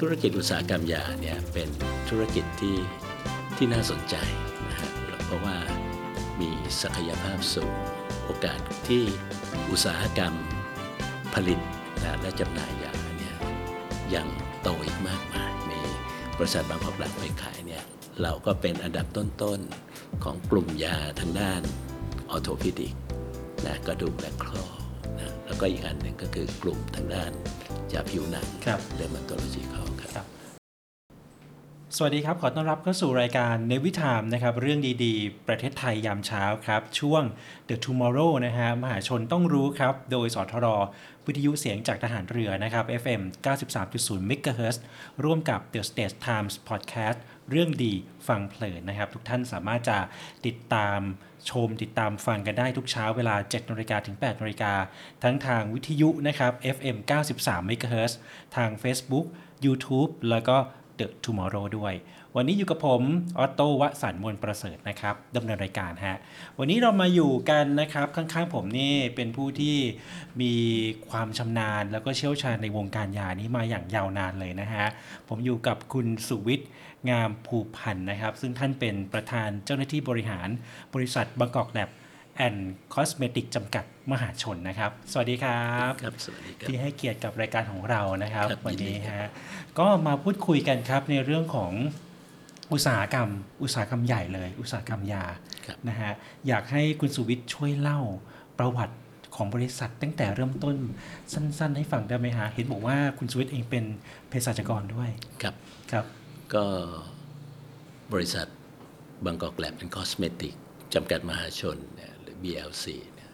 ธุรกิจอุตสาหกรรมยาเนี่ยเป็นธุรกิจที่ที่น่าสนใจนะฮะเพราะว่ามีศักยภาพสูงโอกาสที่อุตสาหกรรมผลิตนะและจำหน่ายยาเนี่ยยังโตอีกมากมายมีบริษัทบางกอกหลังไปขายเนี่ยเราก็เป็นอันดับต้นๆของกลุ่มยาทางด้านออโทพิดิกนะกระดูกและคลอนะแล้วก็อีกอันหนึ่งก็คือกลุ่มทางด้านยาผิวหนังครับ dermatology เขาครับ สวัสดีครับ ขอต้อนรับเข้าสู่รายการ Navy Time นะครับ เรื่องดีๆ ประเทศไทยยามเช้าครับ ช่วง The Tomorrow นะฮะ มหาชนต้องรู้ครับ โดยสทร วิทยุเสียงจากทหารเรือนะครับ FM 93.0 MHz ร่วมกับ The States Times Podcast เรื่องดีฟังเพลินนะครับ ทุกท่านสามารถจะติดตามชมติดตามฟังกันได้ทุกเช้าเวลา 7นาฬิกาถึง8นาฬิกาทั้งทางวิทยุนะครับ FM 93 MHz ทาง Facebook YouTube แล้วก็ The Tomorrow ด้วย วันนี้อยู่กับผม ออโต้วสันต์มวลประเสริฐนะครับดำเนินรายการฮะ วันนี้เรามาอยู่กันนะครับข้างๆผมนี่เป็นผู้ที่มีความชำนาญแล้วก็เชี่ยวชาญในวงการยานี้มาอย่างยาวนานเลยนะฮะ ผมอยู่กับคุณสุวิทย์งามภูพันธ์นะครับ ซึ่งท่านเป็นประธานเจ้าหน้าที่บริหารบริษัทบางกอกแลบ แอนด์คอสเมติกจำกัดมหาชนนะครับ สวัสดีครับครับสวัสดีครับ ที่ให้เกียรติกับรายการของเรานะครับ ครับวันนี้ยินดีครับ ฮะก็มาพูดคุยกันครับในเรื่องของอุตสาหกรรม อุตสาหกรรมใหญ่เลย อุตสาหกรรมยาครับ นะฮะอยากให้คุณสุวิทย์ช่วยเล่าประวัติของบริษัทตั้งแต่เริ่มต้นสั้น ๆ ให้ฟังได้ไหมฮะเห็นบอกว่าคุณสุวิทย์เองเป็นเภสัชกรด้วยครับ ครับ ก็บริษัทบางกอกแลบเป็นคอสเมติกจำกัดมหาชนเนี่ยหรือ BLC เนี่ย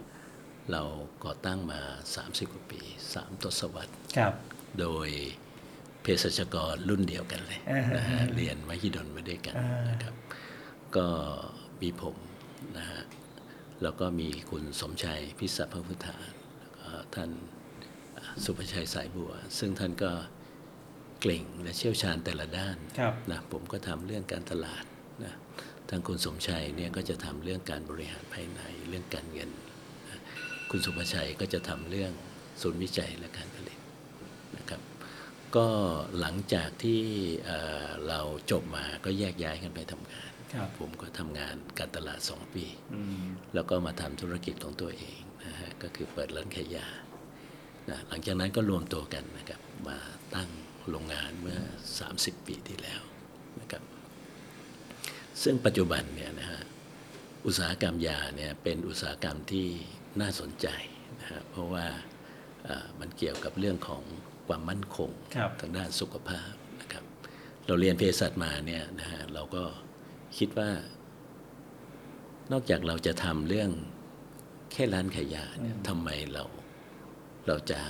เราก่อตั้งมา 30 กว่าปี 3 ทศวรรษครับโดยเภสัชกรรุ่นเดียวกันเลยนะฮะเรียนมหิดลมาด้วยกันนะครับ ก็มีผมนะฮะแล้วก็มีคุณสมชัยพิศัพพพุทธาแล้วก็ท่านสุภชัยสายบัว ซึ่งท่านก็เก่งและเชี่ยวชาญแต่ละด้านครับนะผมก็ทำเรื่องการตลาดนะทางคุณสมชัยเนี่ยก็จะทำเรื่องการบริหารภายในเรื่องการเงินนะคุณสุภชัยก็จะทำเรื่องศูนย์วิจัยและการผลิตนะครับ ก็หลังจากที่เอ่อเราจบมาก็แยกย้ายกันไปทำงานครับผมก็ทำงานการตลาด 2 ปีอืมแล้วก็มาทำธุรกิจของตัวเองนะฮะก็คือเปิดร้านขายยานะหลังจากนั้นก็รวมตัวกันนะครับมาตั้งโรงงานเมื่อ 30 ปีที่แล้วนะครับ ซึ่งปัจจุบันเนี่ยนะฮะอุตสาหกรรมยาเนี่ยเป็นอุตสาหกรรมที่น่าสนใจนะฮะเพราะว่าเอ่อมันเกี่ยวกับเรื่องของความมั่นคงครับทางด้านสุขภาพนะครับ เราเรียนเภสัชมาเนี่ยนะฮะเราก็คิดว่า นอกจากเราจะทำเรื่องแค่ร้านขายยาเนี่ยทำไมเราเราจะ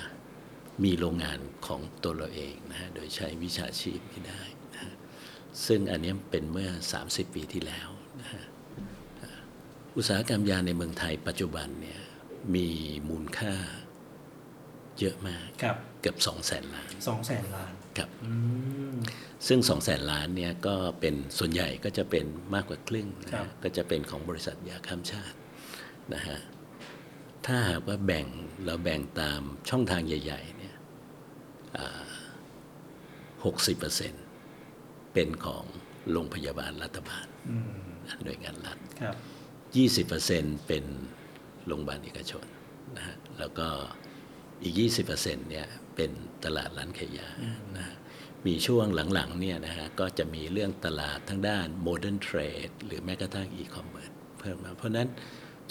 มีโรงงานของตัวเราเองนะฮะโดยใช้วิชาชีพไม่ได้นะฮะ ซึ่งอันเนี้ยเป็นเมื่อ 30 ปีที่แล้วนะฮะอ่าอุตสาหกรรมยาในเมืองไทยปัจจุบันเนี่ยมีมูลค่าเยอะมากครับเกือบ2 0 0แสนล้านสองแสนล้านครับอืมซึ่ง2 0 0แสนล้านเนี่ยก็เป็นส่วนใหญ่ก็จะเป็นมากกว่าครึ่งนะครัฮะบก็จะเป็นของบริษัทยาข้ามชาตินะฮะถ้าหากว่าแบ่งเราแบ่งตามช่องทางใหญ่ ๆเนี่ยหกสิบเปอร์เซ็นต์ เป็นของโรงพยาบาลรัฐบาลอืมหน่วยงานรัฐครับยี่สิบเปอร์เซ็นต์เป็นโรงพยาบาลเอกชนนะฮะแล้วก็อีกยี่สิบเปอร์เซ็นต์เนี่ยเป็นตลาดร้านขายยานะฮะมีช่วงหลังๆเนี่ยนะฮะก็จะมีเรื่องตลาดทั้งด้าน modern trade หรือแม้กระทั่งอีคอมเมิร์ซเพิ่มมา เพราะฉะนั้น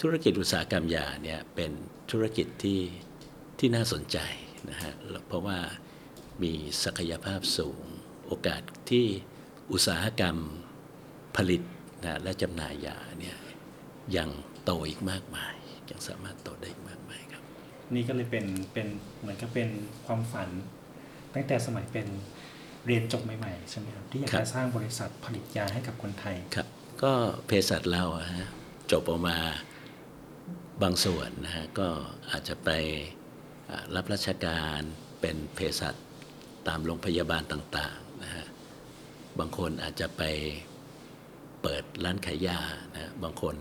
ธุรกิจอุตสาหกรรมยาเนี่ยเป็นธุรกิจที่ที่น่าสนใจนะฮะเพราะว่ามีศักยภาพสูงโอกาสที่ อุตสาหกรรมผลิตนะและจำหน่ายยาเนี่ยยังโตอีกมากมาย ยังสามารถโตได้อีกมากมายครับ นี่ก็เลยเป็นเป็นเหมือนกับเป็นความฝัน ตั้งแต่สมัยเป็นเรียนจบใหม่ๆใช่ไหมครับที่อยากครับจะสร้างบริษัทผลิตยาให้กับคนไทยครับ ก็เภสัชเราอะฮะจบออกมาบางส่วนนะฮะก็อาจจะไปอ่ารับราชการเป็นเภสัชตามโรงพยาบาลต่างๆนะฮะ บางคนอาจจะไปเปิดร้านขายยานะฮะบางคน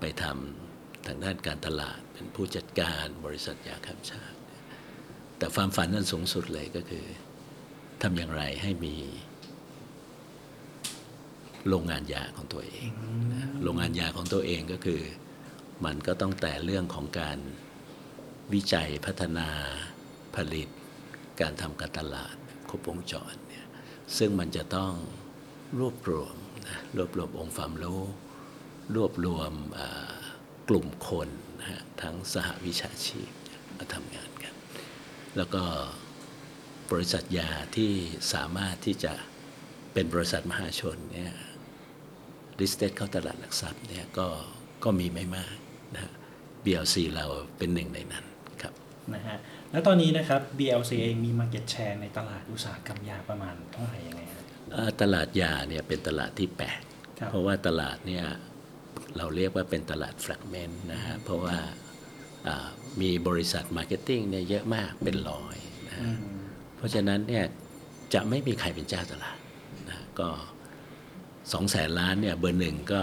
ไปทำทางด้านการตลาด เป็นผู้จัดการบริษัทยาข้ามชาติ แต่ความฝันนั้นสูงสุดเลยก็คือทำอย่างไรให้มีโรงงานยาของตัวเองนะโรงงานยาของตัวเองก็คือ มันก็ต้องแต่เรื่องของการวิจัยพัฒนาผลิต การทำการตลาดครบวงจรเนี่ย ซึ่งมันจะต้องรวบรวมนะรวบรวมองค์ความรู้ รวบรวมกลุ่มคนนะทั้งสหวิชาชีพมาทำงานกัน แล้วก็บริษัทยาที่สามารถที่จะเป็นบริษัทมหาชนเนี่ย listed เข้าตลาดหลักทรัพย์เนี่ยก็ก็มีไม่มากนะฮะ BLC เราเป็นหนึ่งในนั้นครับนะฮะ แล้วตอนนี้นะครับ BLC เองมี Market Share ในตลาดอุตสาหกรรมยาประมาณเท่าไหร่ยังไงฮะเอ่อตลาดยาเนี่ยเป็นตลาดที่แปลกครับเพราะว่าตลาดเนี่ยเราเรียกว่าเป็นตลาด fragment นะฮะเพราะว่าอ่ามีบริษัท marketing เนี่ยเยอะมากเป็นร้อยนะฮะเพราะฉะนั้นเนี่ยจะไม่มีใครเป็นเจ้าตลาดนะก็สองแสนล้านเนี่ยเบอร์หนึ่งก็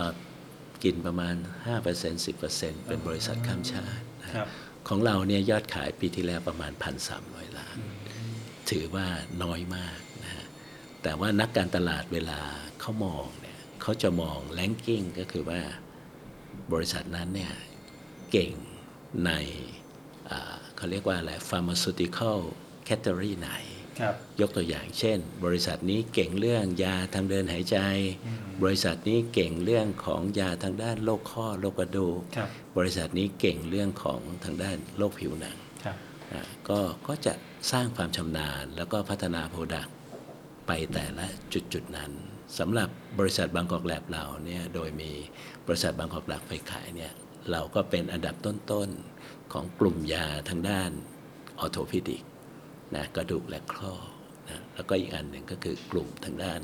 กินประมาณ 5% 10%เป็นบริษัทข้ามชาตินะฮะครับ ของเราเนี่ยยอดขายปีที่แล้วประมาณ 1,300 ล้าน ถือว่าน้อยมากนะฮะแต่ว่านักการตลาดเวลาเขามองเนี่ยเขาจะมองแลนกิ้งก็คือว่าบริษัทนั้นเนี่ยเก่งในเขาเรียกว่าอะไร pharmaceutical category ไหน ยกตัวอย่างเช่น บริษัทนี้เก่งเรื่องยาทางเดินหายใจ บริษัทนี้เก่งเรื่องของยาทางด้านโรคข้อโรคกระดูกครับบริษัทนี้เก่งเรื่องของทางด้านโรคผิวหนังครับอ่าก็ก็จะสร้างความชำนาญแล้วก็พัฒนาโปรดักต์ไปแต่ละจุดจุดๆนั้นสำหรับบริษัทบางกอกแลบเราเนี่ยโดยมีบริษัทบางกอกแลบไปขายเนี่ยเราก็เป็นอันดับต้นๆของกลุ่มยาทางด้านออโทพิดิก นะกระดูกและข้อนะแล้วก็อีกอันหนึ่งก็คือกลุ่มทางด้าน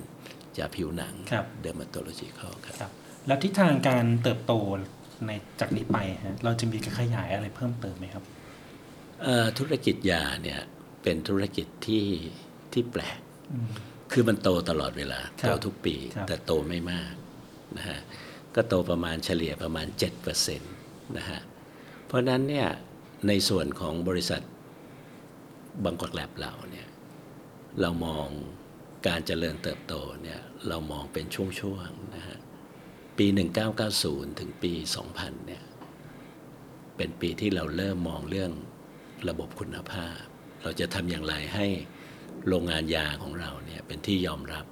ยาผิวหนังครับเดอร์มาโตโลจีคอครับครับแล้วทิศทางการเติบโตในจากนี้ไปฮะเราจะมีการขยายอะไรเพิ่มเติมไหมครับเอ่อธุรกิจยาเนี่ยเป็นธุรกิจที่ที่แปลก คือมันโตตลอดเวลาครับโตทุกปีครับแต่โตไม่มากนะฮะก็โตประมาณเฉลี่ยประมาณ7%นะฮะเพราะฉะนั้นเนี่ยในส่วนของบริษัท บางกอกแลบเราเนี่ยเรามองการเจริญเติบโตเนี่ยเรามองเป็นช่วงๆนะฮะปี 1990 ถึงปี 2000 เนี่ยเป็นปีที่เราเริ่มมองเรื่องระบบคุณภาพ เราจะทำอย่างไรให้โรงงานยาของเราเนี่ยเป็นที่ยอมรับ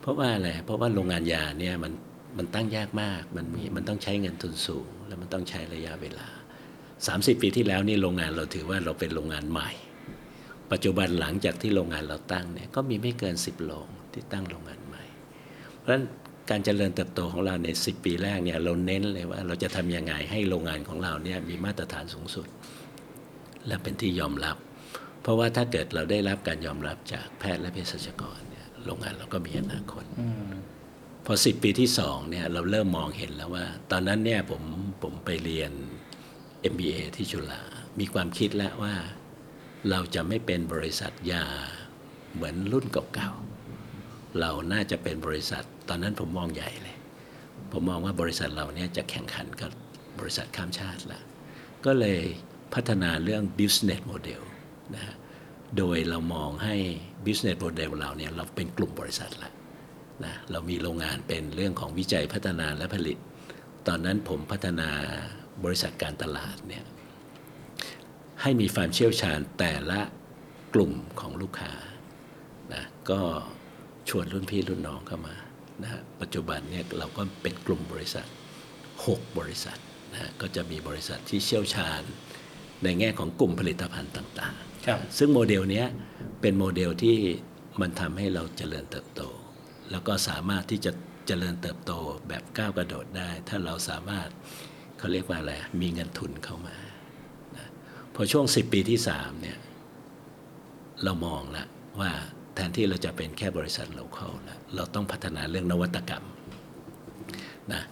เพราะว่าอะไร เพราะว่าโรงงานยาเนี่ยมันมันตั้งยากมาก มันมีมันต้องใช้เงินทุนสูง แล้วมันต้องใช้ระยะเวลา 30 ปีที่แล้วนี่โรงงานเราถือว่าเราเป็นโรงงานใหม่ ปัจจุบันหลังจากที่โรงงานเราตั้งเนี่ยก็มีไม่เกิน 10 โรงที่ตั้งโรงงานใหม่ เพราะฉะนั้นการเจริญเติบโตของเราใน 10 ปีแรกเนี่ยเราเน้นเลยว่าเราจะทำยังไงให้โรงงานของเราเนี่ยมีมาตรฐานสูงสุด และเป็นที่ยอมรับ เพราะว่าถ้าเกิดเราได้รับการยอมรับจากแพทย์และเภสัชกรเนี่ยโรงงานเราก็มีอนาคตอืมพอ10ปีที่2เนี่ยเราเริ่มมองเห็นแล้วว่า ตอนนั้นเนี่ยผมผมไปเรียน MBA ที่จุฬามีความคิดแล้วว่า เราจะไม่เป็นบริษัทยาเหมือนรุ่นเก่าๆ เราน่าจะเป็นบริษัท ตอนนั้นผมมองใหญ่เลย ผมมองว่าบริษัทเราเนี่ยจะแข่งขันกับบริษัทข้ามชาติละ ก็เลยพัฒนาเรื่อง business model นะฮะ โดยเรามองให้ business model เราเนี่ยเราเป็นกลุ่มบริษัทละนะ เรามีโรงงานเป็นเรื่องของวิจัยพัฒนาและผลิต ตอนนั้นผมพัฒนาบริษัทการตลาดเนี่ย ให้มีความเชี่ยวชาญแต่ละกลุ่มของลูกค้านะก็ชวนรุ่นพี่รุ่นน้องเข้ามานะฮะปัจจุบันเนี่ยเราก็เป็นกลุ่มบริษัท 6 บริษัทนะฮะก็จะมีบริษัทที่เชี่ยวชาญในแง่ของกลุ่มผลิตภัณฑ์ต่างๆครับซึ่งโมเดลเนี้ยเป็นโมเดลที่มันทำให้เราเจริญเติบโต แล้วก็สามารถที่จะเจริญเติบโตแบบก้าวกระโดดได้ ถ้าเราสามารถเขาเรียกว่าอะไร มีเงินทุนเข้ามานะ พอช่วง 10 ปีที่3เนี่ยเรามองแล้วว่าแทนที่เราจะเป็นแค่บริษัท local แล้วเราต้องพัฒนาเรื่องนวัตกรรมนะ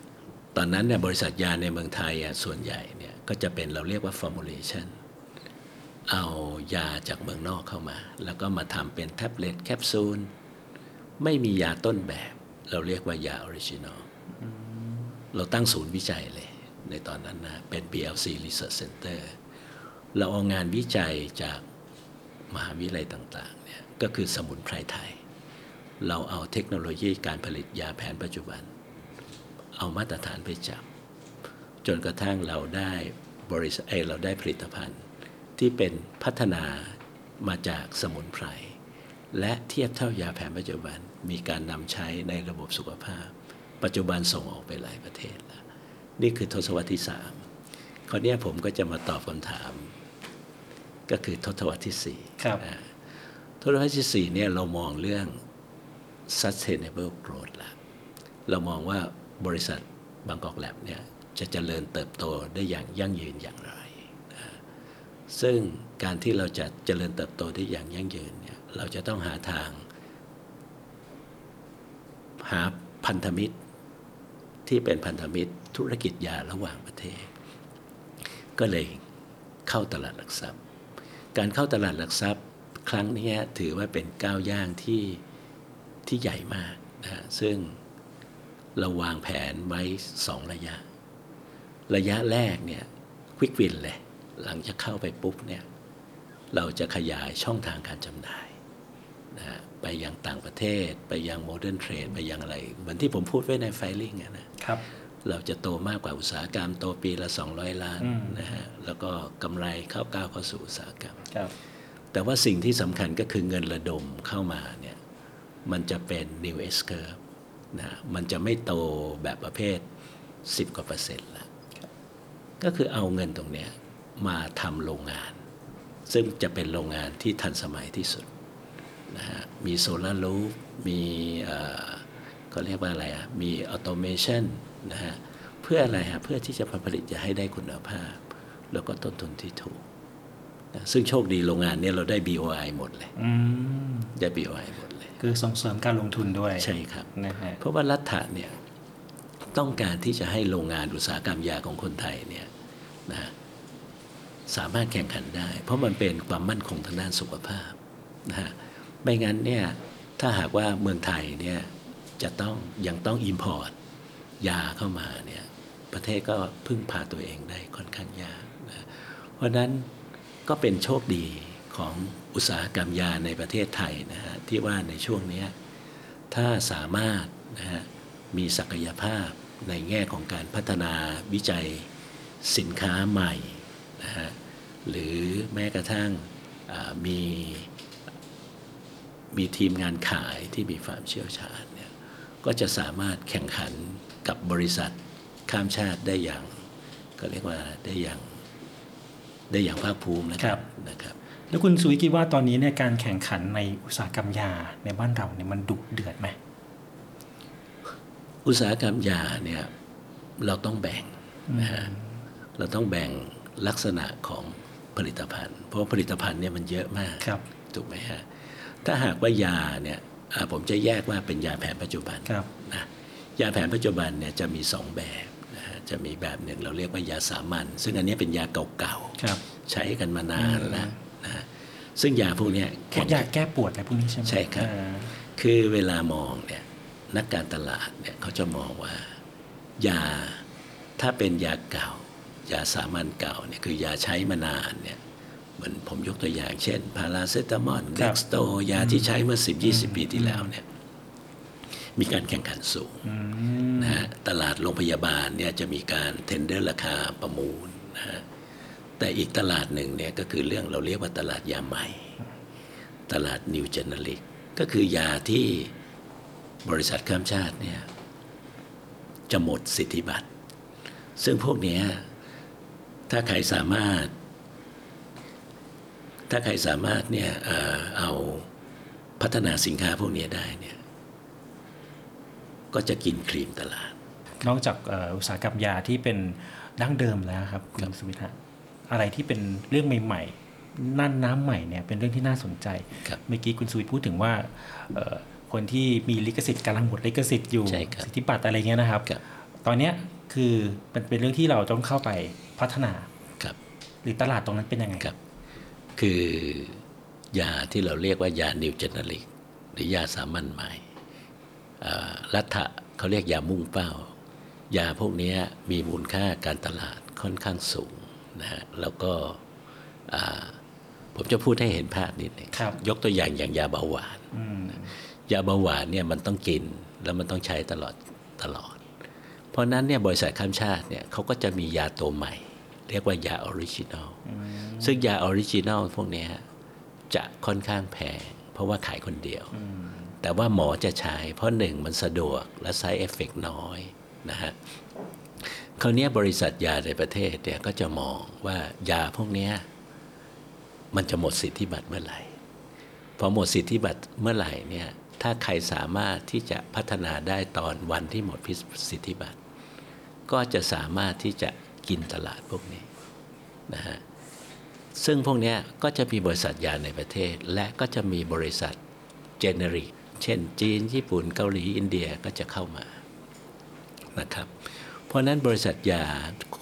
ตอนนั้นเนี่ยบริษัทยาในเมืองไทยอะส่วนใหญ่เนี่ยก็จะเป็นเราเรียกว่า formulation เอายาจากเมืองนอกเข้ามา แล้วก็มาทำเป็นแท็บเล็ตแคปซูลไม่มียาต้นแบบ เราเรียกว่ายา original เราตั้งศูนย์วิจัยเลย ในตอนนั้นนะเป็น BLC Research Center เราเอางานวิจัยจากมหาวิทยาลัยต่างๆเนี่ยก็คือสมุนไพรไทย เราเอาเทคโนโลยีการผลิตยาแผนปัจจุบัน เอามาตรฐานไปจับ จนกระทั่งเราได้บริษัทเราได้ผลิตภัณฑ์ ที่เป็นพัฒนามาจากสมุนไพร และเทียบเท่ายาแผนปัจจุบันมีการนำใช้ในระบบสุขภาพ ปัจจุบันส่งออกไปหลายประเทศแล้วนี่คือทศวรรษที่สามคราวนี้ผมก็จะมาตอบคำถาม ก็คือทศวรรษที่สี่ครับอ่าทศวรรษที่สี่เนี่ยเรามองเรื่อง sustainable growth ละเรามองว่าบริษัทบางกอกแลบเนี่ยจะเจริญเติบโตได้อย่างยั่งยืนอย่างไรนะซึ่งการที่เราจะเจริญเติบโตได้อย่างยั่งยืนเนี่ยเราจะต้องหาทาง หาพันธมิตรที่เป็นพันธมิตรธุรกิจยาระหว่างประเทศ ก็เลยเข้าตลาดหลักทรัพย์ การเข้าตลาดหลักทรัพย์ครั้งนี้ถือว่าเป็นก้าวย่างที่ที่ใหญ่มากนะซึ่งเราวางแผนไว้สองระยะ ระยะแรกเนี่ย quick win เลยหลังจากเข้าไปปุ๊บเนี่ยเราจะขยายช่องทางการจำหน่ายนะไปยังต่างประเทศ ไปยัง modern trade ไปยังอะไร เหมือนที่ผมพูดไว้ใน filing นะครับ เราจะโตมากกว่าอุตสาหกรรม โตปีละ 200 ล้านอืมนะฮะแล้วก็กำไรเข้าก้าวเข้าสู่อุตสาหกรรมครับแต่ว่าสิ่งที่สำคัญก็คือเงินระดมเข้ามาเนี่ยมันจะเป็น new S curve นะฮะมันจะไม่โตแบบประเภท 10 กว่าเปอร์เซ็นต์ละก็คือเอาเงินตรงเนี้ยมาทำโรงงาน ซึ่งจะเป็นโรงงานที่ทันสมัยที่สุดนะฮะมีโซลารูฟมีเอ่อก็เรียกว่าอะไรอะ มีออโตเมชัน นะฮะเพื่ออะไรฮะเพื่อที่จะผลิตจะให้ได้คุณภาพ แล้วก็ต้นทุนที่ถูกนะซึ่งโชคดีโรงงานเนี้เราได้ BOI หมดเลยอืมได้ BOI หมดเลย คือส่งเสริมการลงทุนด้วยใช่ครับนะฮะเพราะว่ารัฐะเนี่ยต้องการที่จะให้โรงงานอุตสาหกรรมยาของคนไทยเนี่ยนะฮะสามารถแข่งขันได้ เพราะมันเป็นความมั่นคงทางด้านสุขภาพนะฮะไม่งั้นเนี่ยถ้าหากว่าเมืองไทยเนี่ยจะต้องยังต้องอิมพอร์ต ยาเข้ามาเนี่ยประเทศก็พึ่งพาตัวเองได้ค่อนข้างยากนะเพราะนั้นก็เป็นโชคดีของอุตสาหกรรมยาในประเทศไทยนะฮะที่ว่าในช่วงนี้ถ้าสามารถนะฮะมีศักยภาพในแง่ของการพัฒนาวิจัยสินค้าใหม่นะฮะหรือแม้กระทั่งมีมีทีมงานขายที่มีความเชี่ยวชาญเนี่ยก็จะสามารถแข่งขัน กับบริษัทข้ามชาติได้อย่างก็เรียกว่าได้อย่างได้อย่างภาคภูมินะครับนะครับ แล้วคุณสุวิคิดว่าตอนนี้เนี่ยการแข่งขันในอุตสาหกรรมยาในบ้านเราเนี่ยมันดุเดือดไหมอุตสาหกรรมยาเนี่ยเราต้องแบ่งนะฮะเราต้องแบ่งลักษณะของผลิตภัณฑ์ เพราะผลิตภัณฑ์เนี่ยมันเยอะมากครับถูกไหมฮะถ้าหากว่ายาเนี่ยผมจะแยกว่าเป็นยาแผนปัจจุบันครับนะ ยาแผนปัจจุบันเนี่ยจะมีสองแบบนะฮะจะมีแบบหนึ่งเราเรียกว่ายาสามัญซึ่งอันนี้เป็นยาเก่าครับ ๆใช้กันมานานแล้วนะฮะซึ่งยาพวกเนี้ยพวแข่กง ยาแก้ปวดอะไรพวกนี้ใช่ไหมใช่ครับอ่าคือเวลามองเนี่ยนักการตลาดเนี่ยเขาจะมองว่ายาถ้าเป็นยาเก่ายาสามัญเก่าเนี่ยคือยาใช้มานานเนี่ยเหมือนผมยกตัวอย่างเช่น พาราเซตามอลเด็กสโตยาที่ใช้เมื่อ 10-20 ปีที่แล้วเนี่ย มีการแข่งขันสูงอืมนะฮะตลาดโรงพยาบาลเนี่ยจะมีการเทนเดอร์ราคาประมูลนะฮะแต่อีกตลาดหนึ่งเนี่ยก็คือเรื่องเราเรียกว่าตลาดยาใหม่ ตลาดนิวเจเนริกก็คือยาที่บริษัทข้ามชาติเนี่ยจะหมดสิทธิบัตร ซึ่งพวกเนี้ยถ้าใครสามารถ ถ้าใครสามารถเนี่ยเอ่อเอาพัฒนาสินค้าพวกนี้ได้เนี่ย ก็จะกินครีมตลาด นอกจากเอ่ออุตสาหกรรมยาที่เป็นดั้งเดิมแล้วครับคุณสุวิทย์ฮะอะไรที่เป็นเรื่องใหม่ๆนั่นน้ำใหม่เนี่ยเป็นเรื่องที่น่าสนใจครับเมื่อกี้คุณสุวิทย์พูดถึงว่าเอ่อคนที่มีลิขสิทธิ์กำลังหมดลิขสิทธิ์อยู่ใช่ครับสิทธิบัตรอะไรเงี้ยนะครับครับตอนเนี้ยคือเป็นเป็นเรื่องที่เราต้องเข้าไปพัฒนาครับหรือตลาดตรงนั้นเป็นยังไงครับ คือยาที่เราเรียกว่ายานิวเจเนริกหรือยาสามัญใหม่อ่า รัฐะเขาเรียกยามุ่งเป้า ยาพวกนี้มีมูลค่าการตลาดค่อนข้างสูงนะฮะแล้วก็อ่าผมจะพูดให้เห็นภาพนิดหนึงครับยกตัวอย่างอย่างยาเบาหวานอืมยาเบาหวานเนี่ยมันต้องกินแล้วมันต้องใช้ตลอดตลอด เพราะฉะนั้นเนี่ยบริษัทข้ามชาติเนี่ยเขาก็จะมียาตัวใหม่ เรียกว่ายา original ซึ่งยา original พวกเนี้ยจะค่อนข้างแพงเพราะว่าขายคนเดียว แต่ว่าหมอจะใช้ เพราะหนึ่งมันสะดวกและไซเอฟเฟกน้อยนะฮะคราวนี้บริษัทยาในประเทศเนี่ยก็จะมองว่ายาพวกนี้มันจะหมดสิทธิบัตรเมื่อไหร่พอหมดสิทธิบัตรเมื่อไหร่เนี่ยถ้าใครสามารถที่จะพัฒนาได้ตอนวันที่หมดพิสิทธิบัตร ก็จะสามารถที่จะกินตลาดพวกนี้นะฮะซึ่งพวกนี้ก็จะมีบริษัทยาในประเทศ และก็จะมีบริษัทเจเนริก เช่นจีน ญี่ปุ่นเกาหลีอินเดียก็จะเข้ามานะครับเพราะฉะนั้นบริษัทยา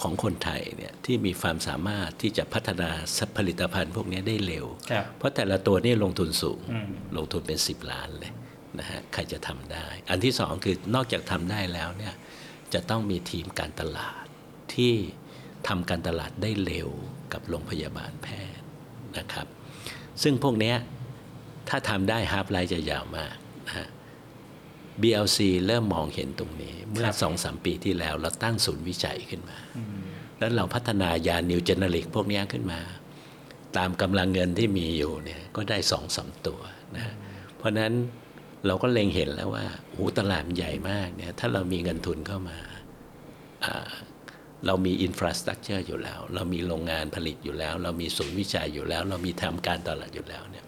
ของคนไทยเนี่ยที่มีความสามารถที่จะพัฒนาผลิตภัณฑ์พวกนี้ได้เร็วครับเพราะแต่ละตัวนี่ลงทุนสูงอืมลงทุนเป็น 10 ล้านเลยนะฮะใครจะทำได้ อันที่สองคือนอกจากทำได้แล้วเนี่ยจะต้องมีทีมการตลาดที่ทำการตลาดได้เร็วกับโรงพยาบาลแพทย์นะครับ ซึ่งพวกเนี้ยถ้าทำได้ half-life จะยาวมากนะฮะ BLC เริ่มมองเห็นตรงนี้ เมื่อครับสองสามปีที่แล้วเราตั้งศูนย์วิจัยขึ้นมา แล้วเราพัฒนายา new generic พวกเนี้ยขึ้นมา ตามกำลังเงินที่มีอยู่เนี่ยก็ได้สองสามตัวนะเพราะฉะนั้นเราก็เล็งเห็นแล้วว่าโอ้โหตลาดมันใหญ่มากเนี่ยถ้าเรามีเงินทุนเข้ามาอ่าเรามีอินฟราสตรักเจอร์อยู่แล้ว เรามีโรงงานผลิตอยู่แล้ว เรามีศูนย์วิจัยอยู่แล้ว เรามีทำการตลาดอยู่แล้วเนี่ย